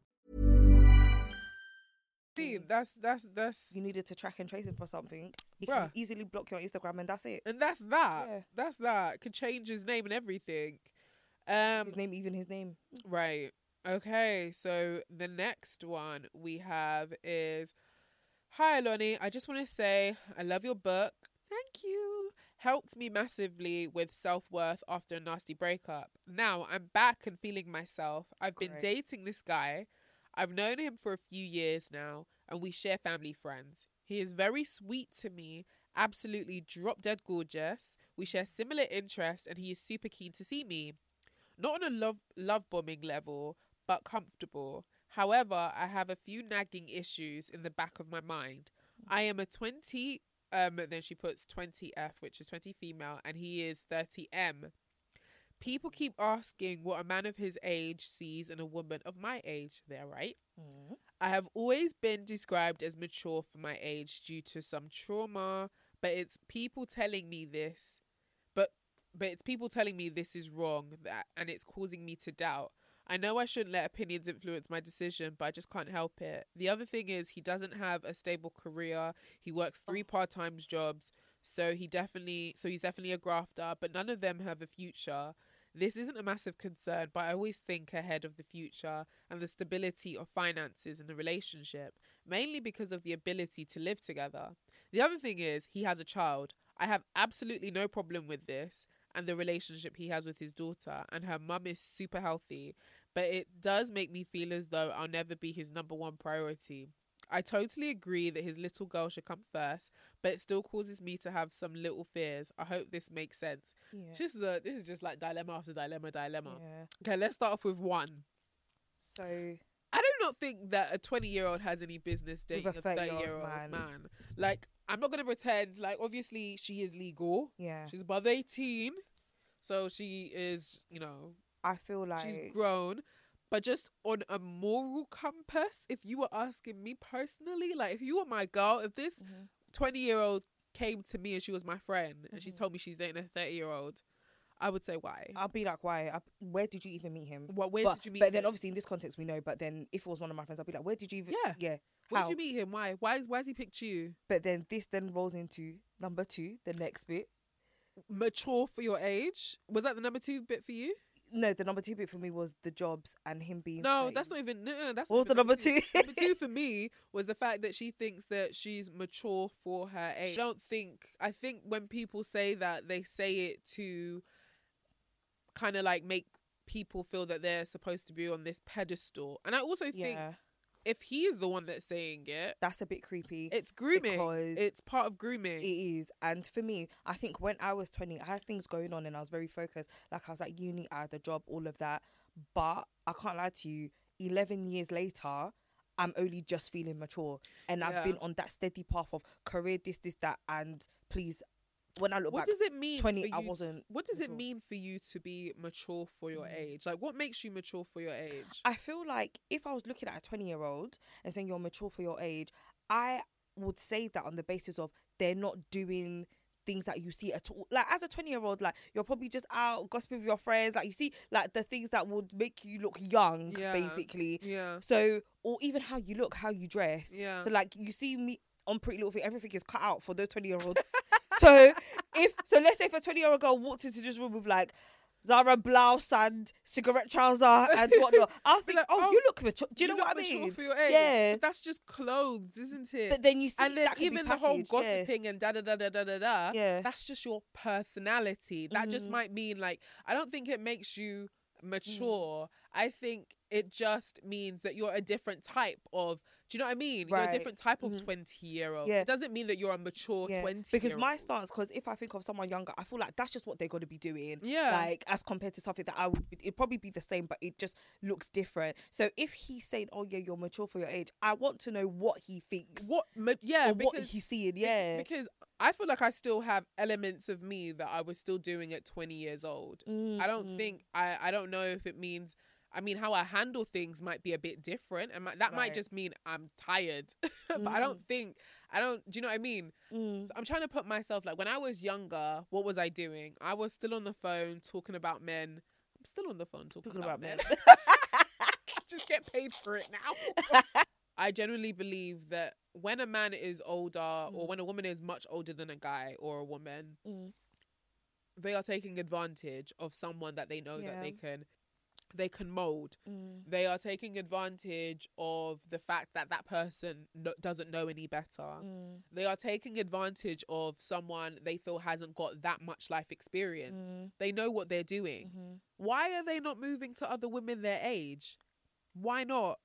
See, that's that's that's You needed to track and trace him for something. He Bruh. can easily block you on Instagram, and that's it. and that's that. Yeah. That's that. Could change his name and everything. Um his name, even his name. Right. Okay. So the next one we have is Hi, Oloni. I just want to say I love your book. Thank you. Helped me massively with self worth after a nasty breakup. Now I'm back and feeling myself. I've been Great. dating this guy. I've known him for a few years now, and we share family friends. He is very sweet to me, absolutely drop dead gorgeous. We share similar interests, and he is super keen to see me not on a love love bombing level, but comfortable. However, I have a few nagging issues in the back of my mind. I am a 20 um then she puts 20F, which is 20 female, and he is 30M. People keep asking what a man of his age sees in a woman of my age. They're right. Mm-hmm. I have always been described as mature for my age due to some trauma, but it's people telling me this but but it's people telling me this is wrong that and it's causing me to doubt. I know I shouldn't let opinions influence my decision, but I just can't help it. The other thing is he doesn't have a stable career. He works oh. three part-time jobs, so he definitely so he's definitely a grafter, but none of them have a future. This isn't a massive concern, but I always think ahead of the future and the stability of finances in the relationship, mainly because of the ability to live together. The other thing is, he has a child. I have absolutely no problem with this and the relationship he has with his daughter, and her mum is super healthy, but it does make me feel as though I'll never be his number one priority. I totally agree that his little girl should come first, but it still causes me to have some little fears. I hope this makes sense. Yeah. Just the, this is just like dilemma after dilemma, dilemma. Yeah. Okay, let's start off with one. So I do not think that a 20 year old has any business dating a a 30 30-year-old year old man. man. Like, I'm not going to pretend, like, obviously, she is legal. yeah, She's above 18. So she is, you know, I feel like she's grown. But just on a moral compass, if you were asking me personally, like, if you were my girl, if this Mm-hmm. 20 year old came to me and she was my friend and Mm-hmm. she told me she's dating a 30 year old, I would say, why? I'll be like, why? I, where did you even meet him? What- where but, did you meet But then obviously in this context we know. But then if it was one of my friends, I'd be like, where did you even? Yeah. yeah. Where did you meet him? Why? Why, is, why has he picked you? But then this then rolls into number two, the next bit. Mature for your age? Was that the number two bit for you? No, the number two bit for me was the jobs and him being. No, 30. that's not even. No, no, that's What was the number two? number two for me was the fact that she thinks that she's mature for her age. I don't think. I think when people say that, they say it to kind of like make people feel that they're supposed to be on this pedestal. And I also think Yeah, if he is the one that's saying it, that's a bit creepy. it's grooming. It's part of grooming. It is. And for me, I think when I was 20, I had things going on and I was very focused. Like I was at uni, I had a job, all of that. But I can't lie to you, 11 years later, I'm only just feeling mature. And I've been on that steady path of career, this, this, that. And please, when I look what back, does it mean 20, for I wasn't what does it mean for you to be mature for your Mm. age like what makes you mature for your age I feel like if I was looking at a 20 year old and saying you're mature for your age, I would say that on the basis of they're not doing things that you see at all. Like as a 20 year old, like you're probably just out gossiping with your friends. Like you see like the things that would make you look young, Yeah. basically. yeah So, or even how you look, how you dress. Yeah. So like you see me on Pretty Little Thing, everything is cut out for those 20 year olds. so if so, let's say if a 20 year old girl walked into this room with like Zara blouse and cigarette trouser and whatnot. I'll think, like, oh, oh, you look mature. Do you, know look what I mean? For your age. Yeah. But that's just clothes, isn't it? But then you see and then that can be even the whole packaged, yeah. gossiping and da da da da da da da. Yeah. That's just your personality. That just Mhm. might mean like I don't think it makes you Mm. mature. I think it just means that you're a different type of. Do you know what I mean? You're a different type of Mhm. twenty year old. Yeah. It doesn't mean that you're a mature Yeah, twenty. because my stance, because if I think of someone younger, I feel like that's just what they're to be doing. Yeah. Like as compared to something that I would, it'd probably be the same, but it just looks different. So if he's saying, "Oh yeah, you're mature for your age," I want to know what he thinks. what? ma- Yeah, or what he's seeing. Yeah. Because I feel like I still have elements of me that I was still doing at 20 years old. I don't Mhm. think I I don't know if it means I mean how I handle things might be a bit different and that might just mean I'm tired. but I don't think I don't do you know what I mean? Mm. So I'm trying to put myself like when I was younger, what was I doing? I was still on the phone talking about men. I'm still on the phone talking, Talking about, about men. men. just get paid for it now. I genuinely believe that when a man is older or Mm. when a woman is much older than a guy or a woman, Mm. they are taking advantage of someone that they know that they can they can mold. Mm. They are taking advantage of the fact that that person no- doesn't know any better. Mm. They are taking advantage of someone they feel hasn't got that much life experience. Mm. They know what they're doing. Mhm. Why are they not moving to other women their age? Why not?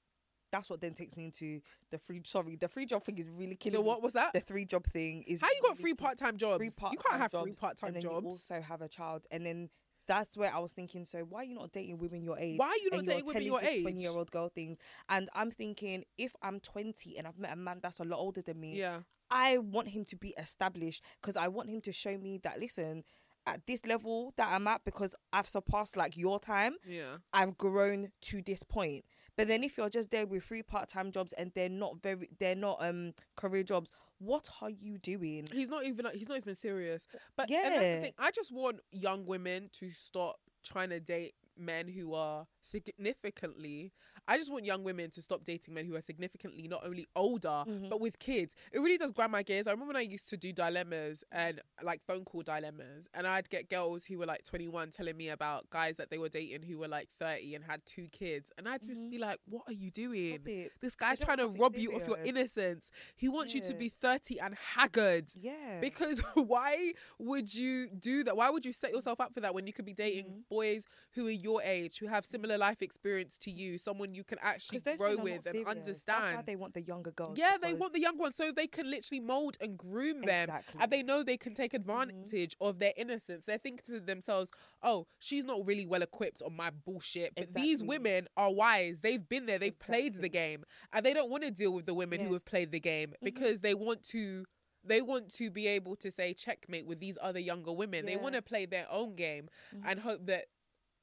That's what then takes me into the free. Sorry, the free job thing is really killing The me. what was that? The three job thing is How you got really free part time jobs? Free you part-time can't have free jobs, part time and then jobs. You also have a child, and then that's where I was thinking. So why are you not dating women your age? Why are you not dating women your age? Twenty-year-old girl things, and I'm thinking if I'm 20 and I've met a man that's a lot older than me, Yeah. I want him to be established because I want him to show me that listen, at this level that I'm at, because I've surpassed like your time, Yeah. I've grown to this point. But then if you're just there with three part time jobs and they're not very they're not um career jobs, what are you doing? He's not even like he's not even serious. But yeah, and that's the thing. I just want young women to stop trying to date men who are significantly I just want young women to stop dating men who are significantly not only older Mm-hmm. but with kids. It really does grind my gears. I remember when I used to do dilemmas and like phone call dilemmas and I'd get girls who were like 21 telling me about guys that they were dating who were like 30 and had two kids and I'd just be like, "What are you doing? Mm-hmm. This guy's trying to rob you of your innocence. He wants you to be 30 and haggard." Yeah. Because why would you do that? Why would you set yourself up for that when you could be dating Mm-hmm. boys who are your age, who have similar life experience to you, someone you can actually grow men are not with and serious. That's why understand? they want the younger girls. Yeah, they want the young ones so they can literally mold and groom them. Exactly. Mm-hmm. And they know they can take advantage of their innocence. They're thinking to themselves, oh, she's not really well equipped on my bullshit. But these women are wise. They've been there, they've played the game. And they don't want to deal with the women who have played the game Mm-hmm. because they want to they want to be able to say checkmate with these other younger women. They Yeah. Mm-hmm. want to play their own game and hope that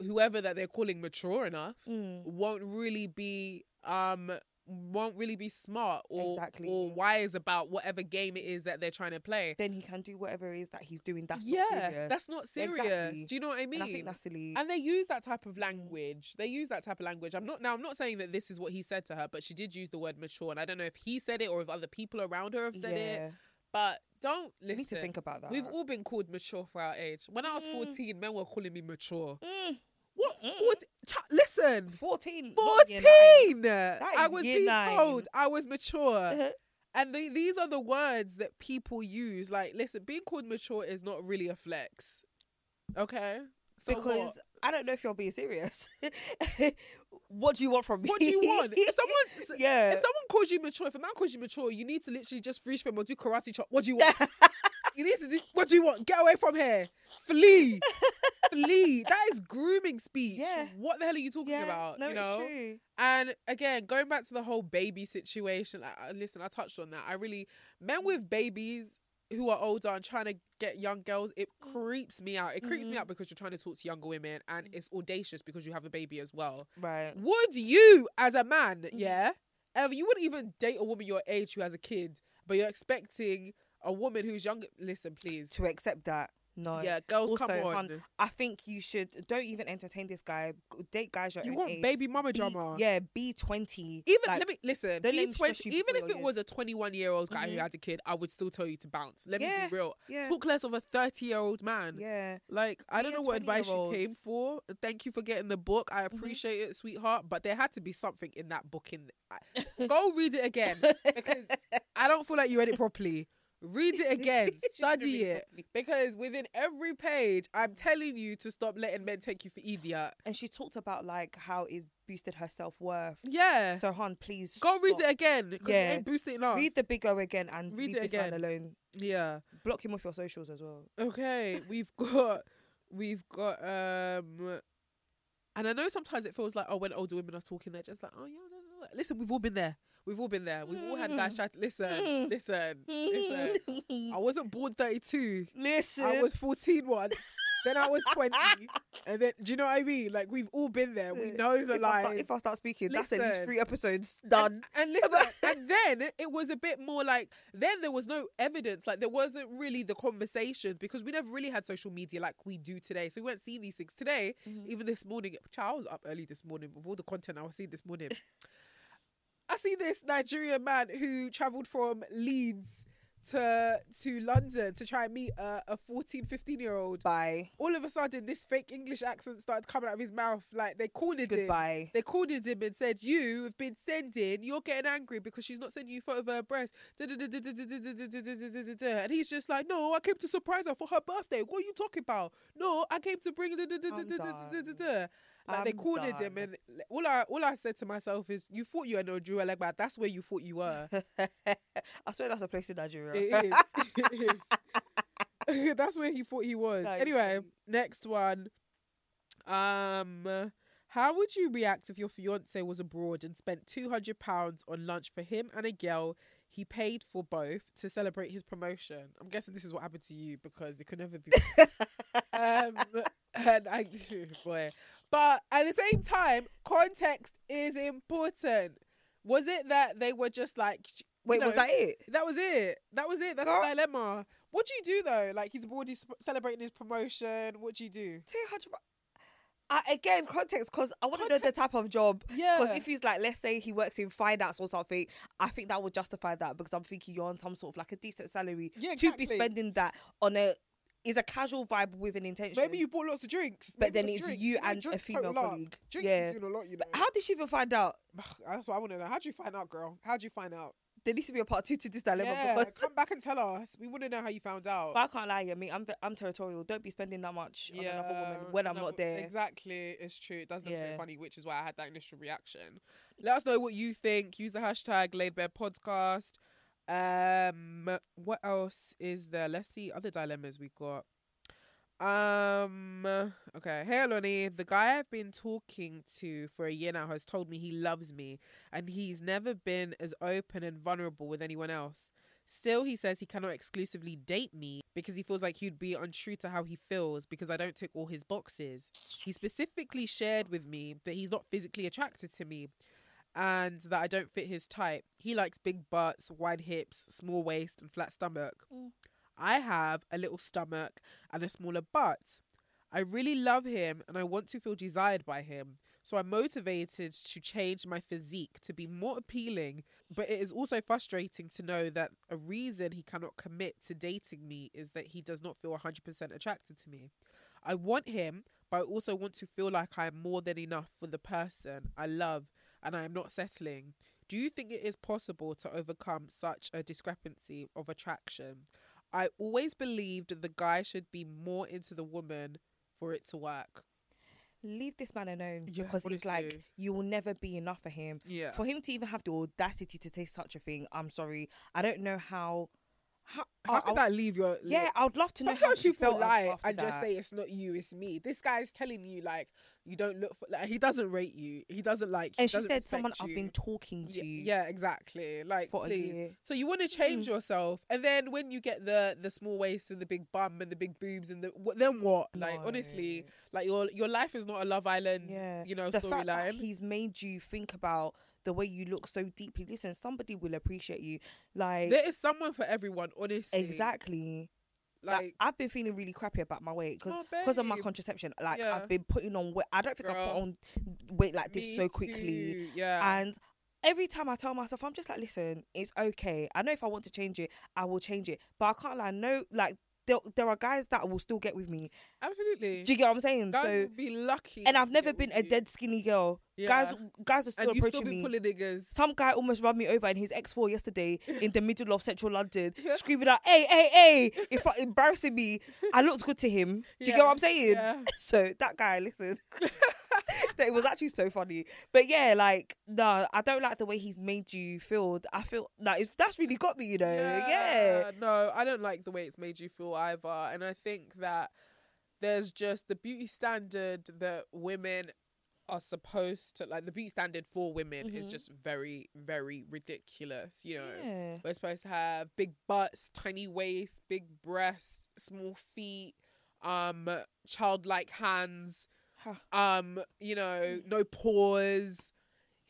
whoever that they're calling mature enough Mm. won't really be um won't really be smart or Exactly. or wise about whatever game it is that they're trying to play. Then he can do whatever it is that he's doing. That's yeah, not serious. that's not serious. Exactly. Do you know what I mean? And I think that's silly. And they use that type of language. They use that type of language. I'm not now. I'm not saying that this is what he said to her, but she did use the word mature, and I don't know if he said it or if other people around her have said yeah. it. But don't listen. need to think about that. We've all been called mature for our age. When I was 14, men were calling me mature. Mm. What? 14? Ch- listen, 14. not year nine. 14. I was being nine. told I was mature. Uh-huh. And the, these are the words that people use. Like, listen, being called mature is not really a flex. Okay? So because what? I don't know if you're being serious. what do you want from me? What do you want? If someone, yeah, if someone calls you mature, if a man calls you mature, you need to literally just freeze frame or do karate chop. What do you want? you need to do. What do you want? Get away from here. Flee. Flee. That is grooming speech. Yeah. What the hell are you talking yeah, about? No, you know. it's true. And again, going back to the whole baby situation, like, listen, I touched on that. I really, men with babies who are older and trying to get young girls, it creeps me out. It creeps Mm-hmm. me out because you're trying to talk to younger women and it's audacious because you have a baby as well. Right. Would you, as a man, Mm-hmm. yeah, ever, you wouldn't even date a woman your age who has a kid, but you're expecting a woman who's young. Listen, please. To accept that. No. Yeah, girls, also, come on. hun, I think you should don't even entertain this guy. Date guys your You want age. baby mama Be- drama. Yeah, be twenty. Even Like, let me listen. don't let Be him stress 20, even if it was a 21 year old guy who Mhm. had a kid, I would still tell you to bounce. Let me be real. yeah. Talk less of a 30 year old man. Yeah. Like I don't know what advice you came for. Thank you for getting the book. I Mm-hmm. appreciate it, sweetheart. But there had to be something in that book. In I- go read it again because I don't feel like you read it properly. Read it again, study it it properly. because within every page, I'm telling you to stop letting men take you for idiot. And she talked about like how it's boosted her self worth. Yeah, So, hon, please go read it again. 'cause Yeah. Boost it ain't boosting enough. Read the big O again and Read leave it this man again. alone. yeah. Block him off your socials as well. Okay, we've got we've got um and I know sometimes it feels like oh when older women are talking they're just like oh yeah no, no, no." Listen we've all been there. We've all been there. We've all had guys try to listen mm. listen listen. I mm. wasn't born 32 Listen. I was 14 once then I was 20 and then do you know what I mean? Like we've all been there. We know the start, if I start speaking, that's at least three episodes done. and listen, and then it was a bit more like then there was no evidence, like there wasn't really the conversations because we never really had social media like we do today. So we weren't seeing these things today. Mm-hmm. Even this morning, child, I was up early this morning with all the content I was seeing this morning. I see this Nigerian man who travelled from Leeds to to London to try and meet a, a 14, 15 year old. Bye. All of a sudden, this fake English accent started coming out of his mouth. Like they cornered Goodbye. him. They cornered him and said, "You have been sending. You're getting angry because she's not sending you photo of her breast." And he's just like, "No, I came to surprise her for her birthday. What are you talking about? No, I came to bring." Like I'm they called done. him, and all I all I said to myself is, "You thought you were in Nigeria, like, but that's where you thought you were." I swear that's a place in Nigeria. It is. It is. that's where he thought he was. Anyway, mm. next one. Um, how would you react if your fiance was abroad and spent two hundred pounds on lunch for him and a girl he paid for both to celebrate his promotion? I'm guessing this is what happened to you because it could never be. um, and I, boy, but at the same time, context is important. Was it that they were just like? Wait, was that it? that was it. That was it. That's Girl. the dilemma. What do you do though? Like he's already celebrating his promotion. What do you do? Two hundred. Uh, again, context because I want to know the type of job. Yeah. Because if he's like, let's say he works in finance or something, I think that would justify that because I'm thinking you're on some sort of like a decent salary Yeah, to be spending that on a is a casual vibe with an intention. Maybe you bought lots of drinks, But Maybe then it's drinks. you know, and a female colleague. Drinks Yeah. is doing a lot, you know. How did she even find out? That's what I want to know. How'd you find out, girl? How'd you find out? There needs to be a part two to this dilemma. Yeah, come back and tell us. We want to know how you found out. But I can't lie. I mean, I'm I'm territorial. Don't be spending that much on another woman when I'm another- not there. Exactly, it's true. It does look Yeah. funny, which is why I had that initial reaction. Let us know what you think. Use the hashtag Laid Bare Podcast. Um, what else is there? Let's see other dilemmas we got. Um, okay. Hey, Oloni. The guy I've been talking to for a year now has told me he loves me, and he's never been as open and vulnerable with anyone else. Still, he says he cannot exclusively date me because he feels like he'd be untrue to how he feels because I don't tick all his boxes. He specifically shared with me that he's not physically attracted to me and that I don't fit his type. He likes big butts, wide hips, small waist, and flat stomach. Mm. I have a little stomach and a smaller butt. I really love him and I want to feel desired by him. So I'm motivated to change my physique to be more appealing, but it is also frustrating to know that a reason he cannot commit to dating me is that he does not feel 100% attracted to me. I want him, but I also want to feel like I am more than enough for the person I love and I am not settling. Do you think it is possible to overcome such a discrepancy of attraction? I always believed the guy should be more into the woman for it to work. Leave this man alone Yeah, because it's like you will never be enough for him. Yeah. For him to even have the audacity to say such a thing, I'm sorry. I don't know how. How, How I- could that leave your Yeah, I would love to know how Sometimes she people felt lie and just say it's not you, it's me. This guy's telling you like you don't look for like he doesn't rate you. He doesn't like. And she said, "Someone I've been talking to." Yeah, yeah, exactly. Like, please. So you want to change hmm. yourself, and then when you get the the small waist and the big bum and the big boobs and the what, then what? Like, honestly, like your your life is not a Love Island, Yeah, you know, the fact that storyline. he's made you think about the way you look so deeply. Listen, somebody will appreciate you. Like There is someone for everyone, honestly. exactly. Like, Like, I've been feeling really crappy about my weight because Oh, because of my contraception. Like Yeah. I've been putting on weight. I don't think I put on weight like this me so quickly. too, Yeah. And every time I tell myself, I'm just like, listen, it's okay. I know if I want to change it, I will change it. But I can't like no like there, there are guys that will still get with me. Absolutely. Do you get what I'm saying? Guys so be lucky. and I've never been a dead skinny girl. Guys Yeah. guys are still and approaching still me. niggas. Some guy almost ran me over in his X4 yesterday in the middle of central London, screaming out, hey, hey, hey, in front, embarrassing me. I looked good to him. Do you get what I'm saying? yeah. So that guy, listen. that it was actually so funny. But yeah, like, no, I don't like the way he's made you feel. I feel like that's really got me, you know? Yeah. No, I don't like the way it's made you feel either. And I think that there's just the beauty standard that women are supposed to like the beauty standard for women is Mhm. just very, very ridiculous. You know, Yeah. we're supposed to have big butts, tiny waist, big breasts, small feet, um, childlike hands, Huh. um, you know, no pores,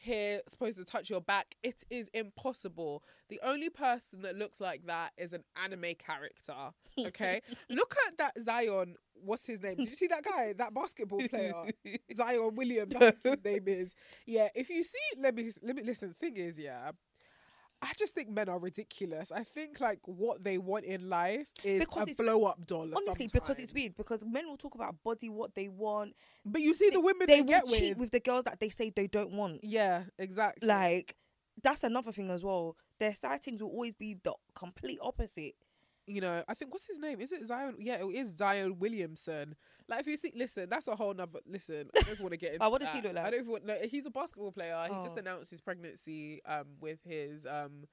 hair supposed to touch your back. It is impossible. The only person that looks like that is an anime character. Okay, look at that Zion. What's his name? Did you see that guy? That basketball player, Zion Williams. His name is. Yeah. If you see, let me let me listen. Thing is, yeah. I just think men are ridiculous. I think like what they want in life is Because a blow up doll. Honestly, because it's weird. Because men will talk about body, what they want. But you see the women they they, get cheat with. with the girls that they say they don't want. Yeah, exactly. Like that's another thing as well. Their sightings will always be the complete opposite. You know, I think what's his name? Is it Zion? Yeah, it is Zion Williamson. Like if you see, listen, that's a whole nother. Listen, I don't even want to get into. Oh, what does he that. look like? I don't even want. No, he's a basketball player. He just Oh. announced his pregnancy um with his um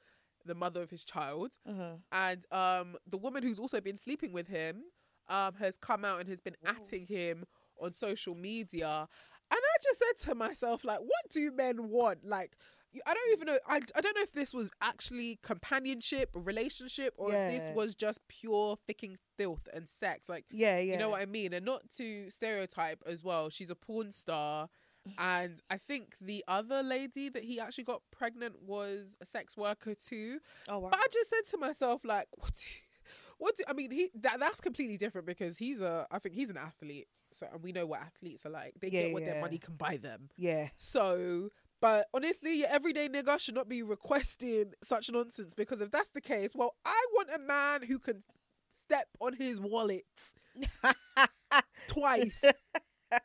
the mother of his child, Uh-huh. and um the woman who's also been sleeping with him um has come out and has been atting him on social media, and I just said to myself like, what do men want? Like. I don't even know. I, I don't know if this was actually companionship, relationship, or if this was just pure ficking filth and sex. Like, Yeah, yeah. you know what I mean? And not to stereotype as well. She's a porn star. And I think the other lady that he actually got pregnant was a sex worker too. Oh wow. But I just said to myself, like, what do what do I mean? He that that's completely different because he's a I think he's an athlete. So and we know what athletes are like. They Yeah, get what yeah. their money can buy them. yeah. So, but honestly, your everyday nigga should not be requesting such nonsense because if that's the case, well, I want a man who can step on his wallet twice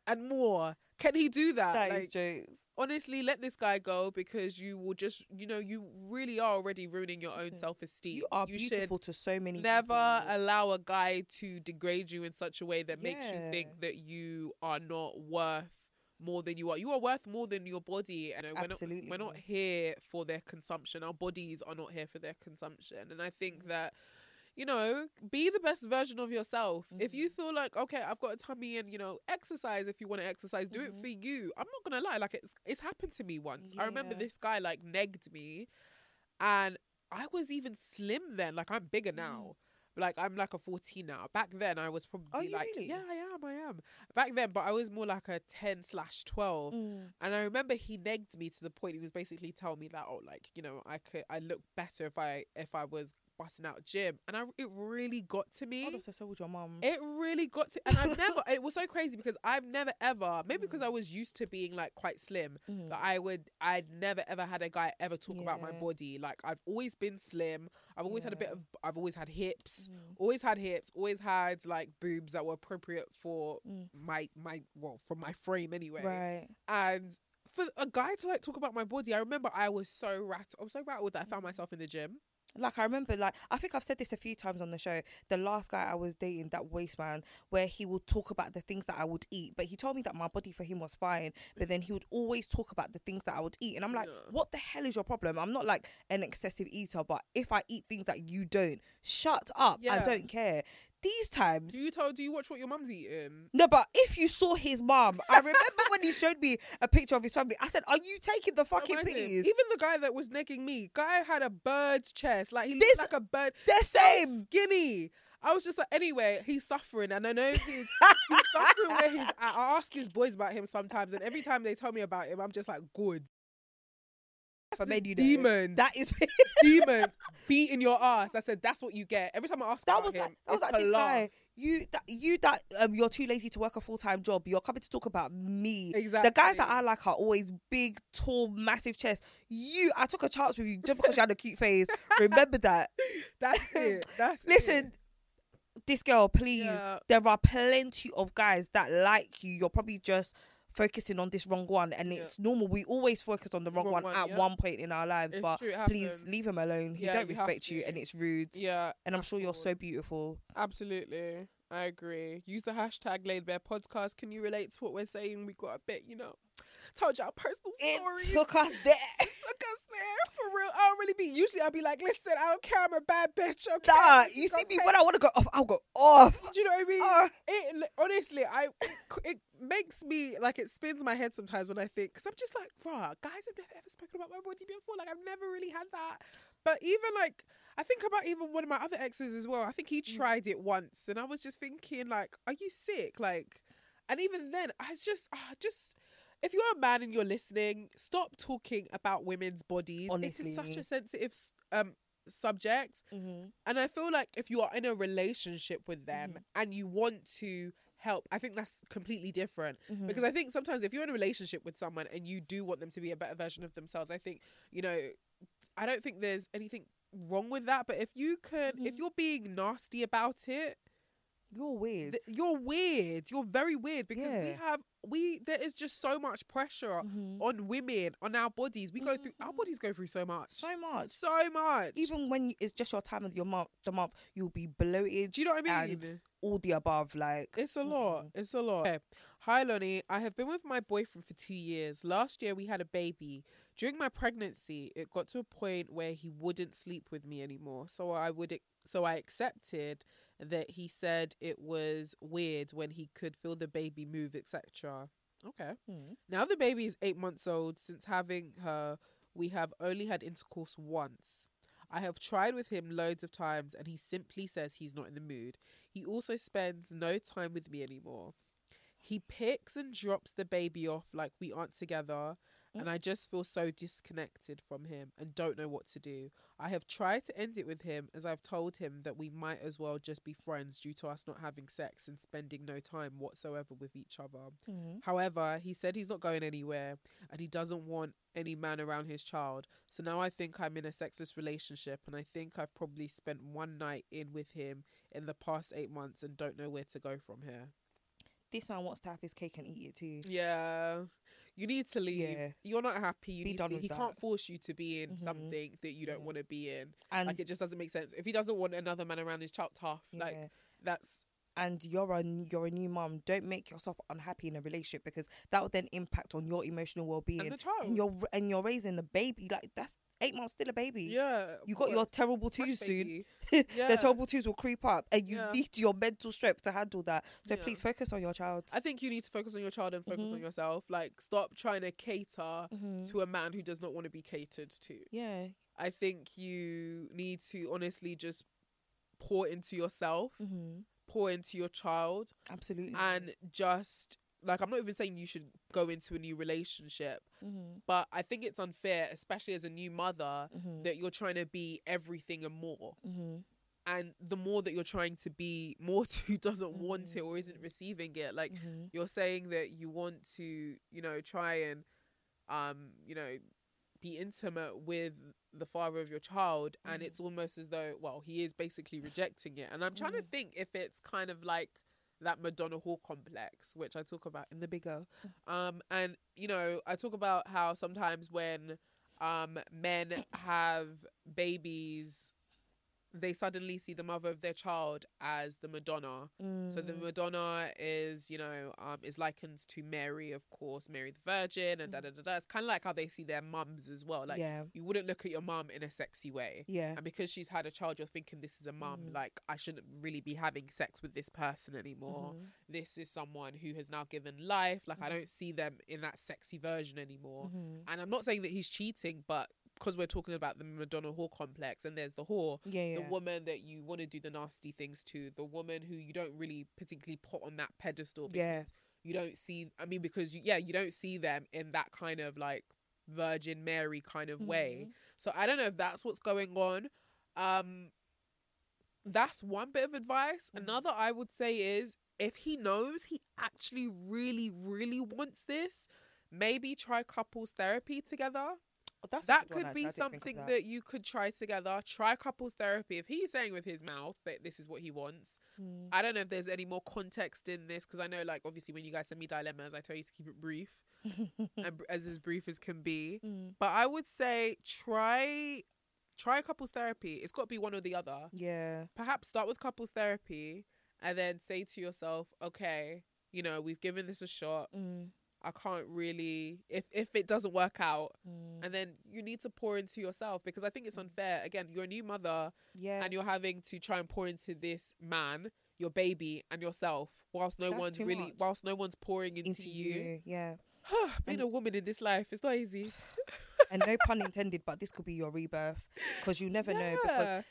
and more. Can he do that? That is Like, jokes. honestly, let this guy go because you will just, you know, you really are already ruining your own mm. self esteem. You are should beautiful to so many never people. allow a guy to degrade you in such a way that makes you think that you are not worth more than you are. You are worth more than your body, and we're not, Absolutely. we're not here for their consumption. Our bodies are not here for their consumption, and I think Mm. that. You know, be the best version of yourself. If Mm-hmm. you feel like, okay, I've got a tummy and, you know, exercise if you want to exercise, do Mm-hmm. it for you. I'm not going to lie. Like, it's, it's happened to me once. I remember this guy, like, negged me and I was even slim then. Like I'm bigger now. Like I'm like a 14 now. Back then I was probably like really? yeah I am I am. Back then, but I was more like a 10 slash 12. Mm. And I remember he negged me to the point he was basically telling me that oh like you know I could I look better if I if I was busting out gym. And I it really got to me. So so would your mum. It really got to, and I've never. It was so crazy because I've never ever, maybe because Mm. I was used to being like quite slim, but I would, I'd never ever had a guy ever talk about my body. Like I've always been slim. I've always had a bit of, I've always had hips, Mm. always had hips, always had like boobs that were appropriate for Mm. my my well for my frame anyway. Right. And for a guy to like talk about my body, I remember I was so rattled. I was so rattled that I found myself in the gym. Like I remember, like I think I've said this a few times on the show. The last guy I was dating, that waste man, where he would talk about the things that I would eat, but he told me that my body for him was fine. But then he would always talk about the things that I would eat, and I'm like, Yeah. what the hell is your problem? I'm not like an excessive eater, but if I eat things that you don't, shut up. I don't care. These times, Do you tell? Do you watch what your mum's eating? no, but if you saw his mom, I remember when he showed me a picture of his family. I said, "Are you taking the fucking Imagine. piss?" Even the guy that was negging me, guy had a bird's chest. Like he This- looked like a bird. They're same. skinny. I was just like, anyway, he's suffering, and I know he's he's suffering where he's. at. I ask his boys about him sometimes, and every time they tell me about him, I'm just like, good. For men, you know. That is demons beating your ass. I said that's what you get every time I ask that about was him. like that was like this guy. You that you that um you're too lazy to work a full time job. You're coming to talk about me. Exactly. The guys that I like are always big, tall, massive chest. You, I took a chance with you just because you had a cute face. Remember that. That's it. That's Listen, it. this girl, please. Yeah. There are plenty of guys that like you. You're probably just focusing on this wrong one, and Yeah. it's normal. We always focus on the wrong, Wrong one, one, at yeah. one point in our lives. It's but true, please leave him alone. He Yeah, don't respect you, and it's rude. Yeah, And I'm sure you're so beautiful. Absolutely. I agree. Use the hashtag laid bare podcast. Can you relate to what we're saying? We got a bit, you know, told y'all personal It stories. took us there. It took us there for real. I don't really be. Usually I'll be like, listen, I don't care. I'm a bad bitch. Okay? Nah, you see me when I want to go off, I'll go off. Do you know what I mean? Ah. it honestly, I it, it makes me like it spins my head sometimes when I think because I'm just like, bruh, guys have never ever spoken about my body before. Like I've never really had that. But even like I think about even one of my other exes as well. I think he Mm. tried it once, and I was just thinking like, are you sick? Like, and even then, I was just ah, just. If you're a man and you're listening, stop talking about women's bodies. Honestly. it is such a sensitive um subject. Mm-hmm. And I feel like if you are in a relationship with them Mm-hmm. and you want to help, I think that's completely different. Mm-hmm. Because I think sometimes if you're in a relationship with someone and you do want them to be a better version of themselves, I think, you know, I don't think there's anything wrong with that. But if you can, Mm-hmm. if you're being nasty about it, You're weird. th- you're weird. You're very weird because we have we there is just so much pressure Mhm. on women on our bodies. We go through our bodies go through so much, so much. so much. Even when it's just your time of your month, the month you'll be bloated. Do you know what I mean? And all the above, like It's a lot. It's a lot. Okay. Hi, Oloni. I have been with my boyfriend for two years. Last year, we had a baby. During my pregnancy, it got to a point where he wouldn't sleep with me anymore. So I would, so I accepted that he said it was weird when he could feel the baby move, etc. Okay. Mm. Now the baby is eight months old. Since having her, we have only had intercourse once. I have tried with him loads of times and he simply says he's not in the mood. He also spends no time with me anymore. He picks and drops the baby off like we aren't together, and I just feel so disconnected from him and don't know what to do. I have tried to end it with him as I've told him that we might as well just be friends due to us not having sex and spending no time whatsoever with each other. Mm-hmm. However, he said he's not going anywhere and he doesn't want any man around his child. So now I think I'm in a sexist relationship and I think I've probably spent one night in with him in the past eight months and don't know where to go from here. This man wants to have his cake and eat it too. Yeah. You need to leave. Yeah. You're not happy. You Be need done to, he that. can't force you to be in Mhm. something that you don't want to be in. And like it just doesn't make sense. If he doesn't want another man around his child, tough. Like that's and you're a you're a new mom, Don't make yourself unhappy in a relationship because that will then impact on your emotional well being. and the child. And you're and you're raising a baby like that's eight months still a baby. yeah. You got your terrible twos soon. baby. the terrible twos will creep up, and you Yeah. need your mental strength to handle that. So Yeah. please focus on your child. I think you need to focus on your child and focus on Mhm. yourself. Like, stop trying to cater Mhm. to a man who does not want to be catered to. yeah. I think you need to honestly just pour into yourself, Mm-hmm. Pour into your child, Absolutely. and just like I'm not even saying you should go into a new relationship, mm-hmm. but I think it's unfair, especially as a new mother, Mhm. that you're trying to be everything and more. Mm-hmm. And the more that you're trying to be more to who doesn't want Mm-hmm. it or isn't receiving it, like you're saying that you want to, you know, try and, um, you know, be intimate with the father of your child, and Mm-hmm. it's almost as though, well, he is basically rejecting it. And I'm trying to Mm-hmm. think if it's kind of like that Madonna whore complex, which I talk about in the Big O. Mm. Um, and you know, I talk about how sometimes when um men have babies they suddenly see the mother of their child as the Madonna. So the Mm. Madonna is, you know, um, is likened to Mary, of course, Mary the Virgin, and da da da da. It's kind of like how they see their mums as well. Like Yeah. you wouldn't look at your mum in a sexy way. Yeah. And because she's had a child, you're thinking this is a mum. Mm. Like I shouldn't really be having sex with this person anymore. Mm-hmm. This is someone who has now given life. Like I don't see them in that sexy version anymore. Mm-hmm. And I'm not saying that he's cheating, but because we're talking about the Madonna whore complex, and there's the whore, Yeah, the woman that you want to do the nasty things to, the woman who you don't really particularly put on that pedestal. Yeah. Because you don't see. I mean, because you, yeah, you don't see them in that kind of like Virgin Mary kind of Mm-hmm. way. So I don't know if that's what's going on. Um, that's one bit of advice. Mm. Another I would say is if he knows he actually really, really wants this, maybe try couples therapy together. That could be I didn't think of something that. that. you could try together. Try couples therapy. If he's saying with his mouth that this is what he wants, Mm. I don't know if there's any more context in this because I know, like, obviously, when you guys send me dilemmas, I tell you to keep it brief and as as brief as can be. Mm. But I would say try try couples therapy. It's got to be one or the other. Yeah. Perhaps start with couples therapy and then say to yourself, okay, you know, we've given this a shot. Mm. I can't really if if it doesn't work out Mm. and then you need to pour into yourself because I think it's unfair. Again, you're a new mother Yeah. and you're having to try and pour into this man, your baby, and yourself, whilst no That's one's really much. whilst no one's pouring into, into you. you. Yeah. Being a woman in this life, it's not easy. and no pun intended, but this could be your rebirth because you never know. Because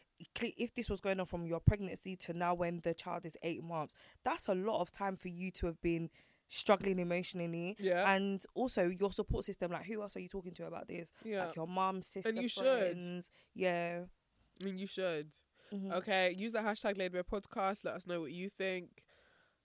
if this was going on from your pregnancy to now when the child is eight months, that's a lot of time for you to have been struggling emotionally. Yeah. And also your support system. Like, who else are you talking to about this? Yeah. Like your mum, sister, you should. friends. Yeah. I mean, you should. Mhm. Okay, use the hashtag Laid Bare Podcast. Let us know what you think.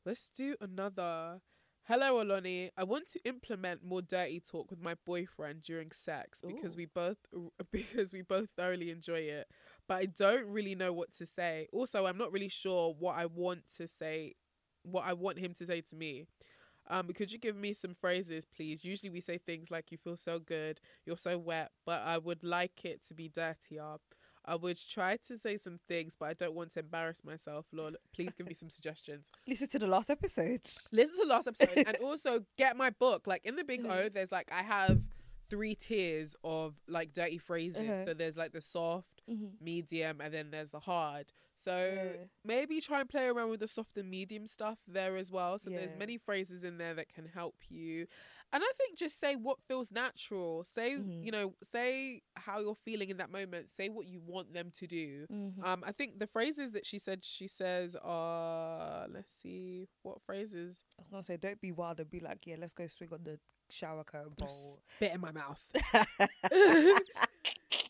Let's do another. Hello, Oloni. I want to implement more dirty talk with my boyfriend during sex because Ooh. we both because we both thoroughly enjoy it, but I don't really know what to say. Also, I'm not really sure what I want to say, what I want him to say to me. Um, could you give me some phrases, please? Usually we say things like "You feel so good," "You're so wet," but I would like it to be dirtier. I would try to say some things, but I don't want to embarrass myself. Lord, please give me some suggestions. Listen to the last episode. Listen to the last episode and also get my book. Like in the Big O, there's like I have three tiers of like dirty phrases. Uh-huh. So there's like the soft, Mhm. medium, and then there's the hard. So Yeah. maybe try and play around with the soft and medium stuff there as well. So there's many phrases in there that can help you. And I think just say what feels natural. Say, Mhm. you know, say how you're feeling in that moment. Say what you want them to do. Mhm. Um, I think the phrases that she said she says are let's see what phrases. I was gonna say, don't be wild and be like, yeah, let's go swing on the shower curtain bowl. Spit in my mouth.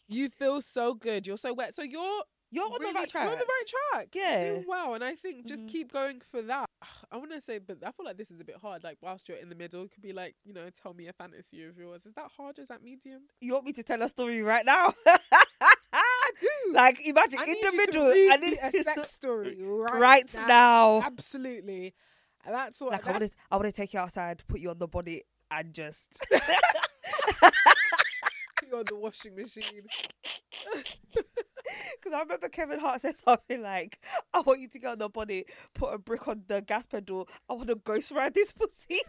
you feel so good. You're so wet. So you're You're on really- the right track. You're on the right track. Yeah. You're doing well. And I think just Mhm. keep going for that. I want to say, but I feel like this is a bit hard. Like whilst you're in the middle, it could be like, you know, tell me a fantasy of yours. Is that hard? Is that medium? You want me to tell a story right now? I do. like, imagine I in the middle. I need a sex story right, right now. Absolutely. And That's what. Like, I want to, I want to take you outside, put you on the body, and just. on the washing machine. Because I remember Kevin Hart said something like, "I want you to get on the bonnet, put a brick on the gas pedal. I want to ghost ride this pussy."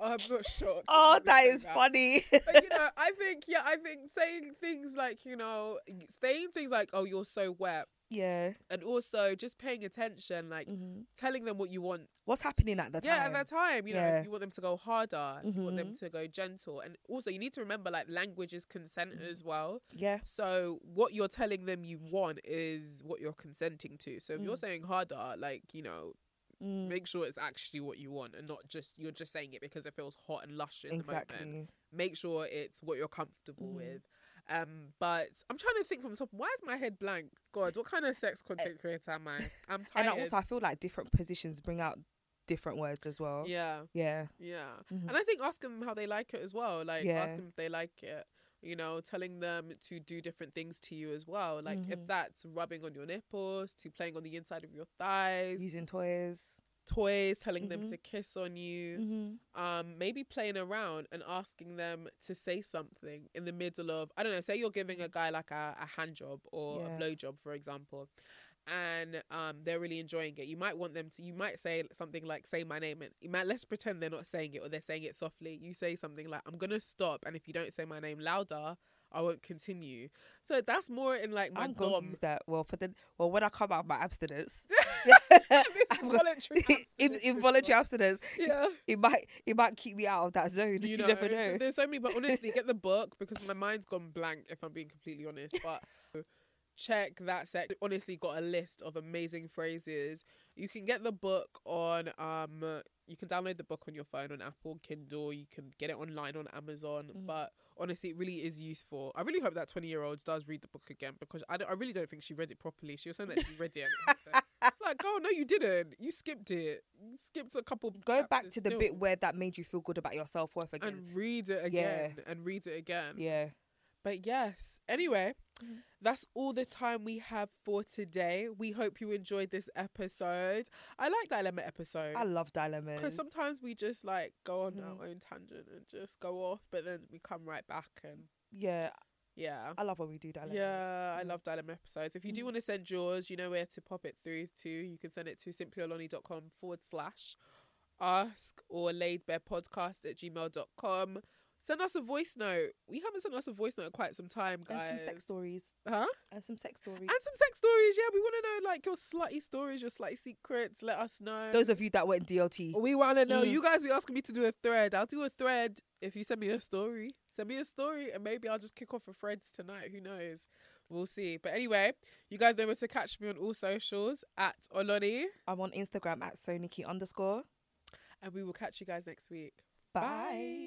I'm not sure. oh, that funny. but you know, I think yeah, I think saying things like you know, saying things like "oh, you're so wet," yeah. and also just paying attention, like Mhm. telling them what you want. What's happening at the yeah, time? Yeah, at that time, you know, Yeah. if you want them to go harder, if you want them Mhm. to go gentle, and also you need to remember like language is consent Mm-hmm. as well. Yeah. So what you're telling them you want is what you're consenting to. So if you're Mm. saying harder, like you know, Mm, make sure it's actually what you want and not just you're just saying it because it feels hot and lush in the moment exactly. make sure it's what you're comfortable Mhm. with. Um, but I'm trying to think from the top. Why is my head blank? God, what kind of sex content creator am I? I'm tired. And also, I feel like different positions bring out different words as well. yeah, Yeah. yeah. Mhm. And I think asking them how they like it as well. Like Yeah. ask them if they like it. You know, telling them to do different things to you as well. Like if Mhm. that's rubbing on your nipples, to playing on the inside of your thighs, Using toys. Toys, telling them Mhm. to kiss on you. Mm-hmm. um maybe playing around and asking them to say something in the middle of I don't know, say you're giving a guy like a, a hand job or Yeah. a blow job, for example, and um they're really enjoying it. You might want them to you might say something like say my name and you might let's pretend they're not saying it or they're saying it softly. You say something like I'm gonna stop and if you don't say my name louder, I won't continue. So that's more in like my I'm gonna dom. use that. Well, for the well, when I come out of my abstinence, involuntary abstinence is involuntary abstinence, Yeah. it might it might keep me out of that zone. You, you know, never so know. there's so many, but honestly, get the book because my mind's gone blank. If I'm being completely honest, but check that section. Honestly, got a list of amazing phrases. You can get the book on um. You can download the book on your phone on Apple Kindle. You can get it online on Amazon. Mm. But honestly, it really is useful. I really hope that twenty year olds does read the book again because I, I really don't think she read it properly. She was saying that she read it. it it's like, oh no, you didn't. You skipped it. You skipped a couple. Go back to the still. bit where that made you feel good about your self worth again. and read it again. Yeah. again and read it again. yeah. But yes, anyway, that's all the time we have for today. We hope you enjoyed this episode. I like dilemma episodes. I love dilemmas. because sometimes we just like go on Mhm. our own tangent and just go off, but then we come right back and yeah, yeah. I love when we do dilemmas. Yeah, I Mm. love dilemma episodes. If you do Mm. want to send yours, you know where to pop it through to. You can send it to simplyoloni.com forward slash ask or laidbarepodcast at gmail.com. Send us a voice note. We haven't sent us a voice note in quite some time, guys. And some sex stories. Huh? And some sex stories. And some sex stories. Yeah, we want to know like your slutty stories, your slutty secrets. Let us know. Those of you that went DLT. we want to know. Mm. You guys be asking me to do a thread. I'll do a thread if you send me a story. Send me a story, and maybe I'll just kick off a threads tonight. Who knows? We'll see. But anyway, you guys know where to catch me on all socials at Oloni, I'm on Instagram at soniki underscore. and we will catch you guys next week. Bye.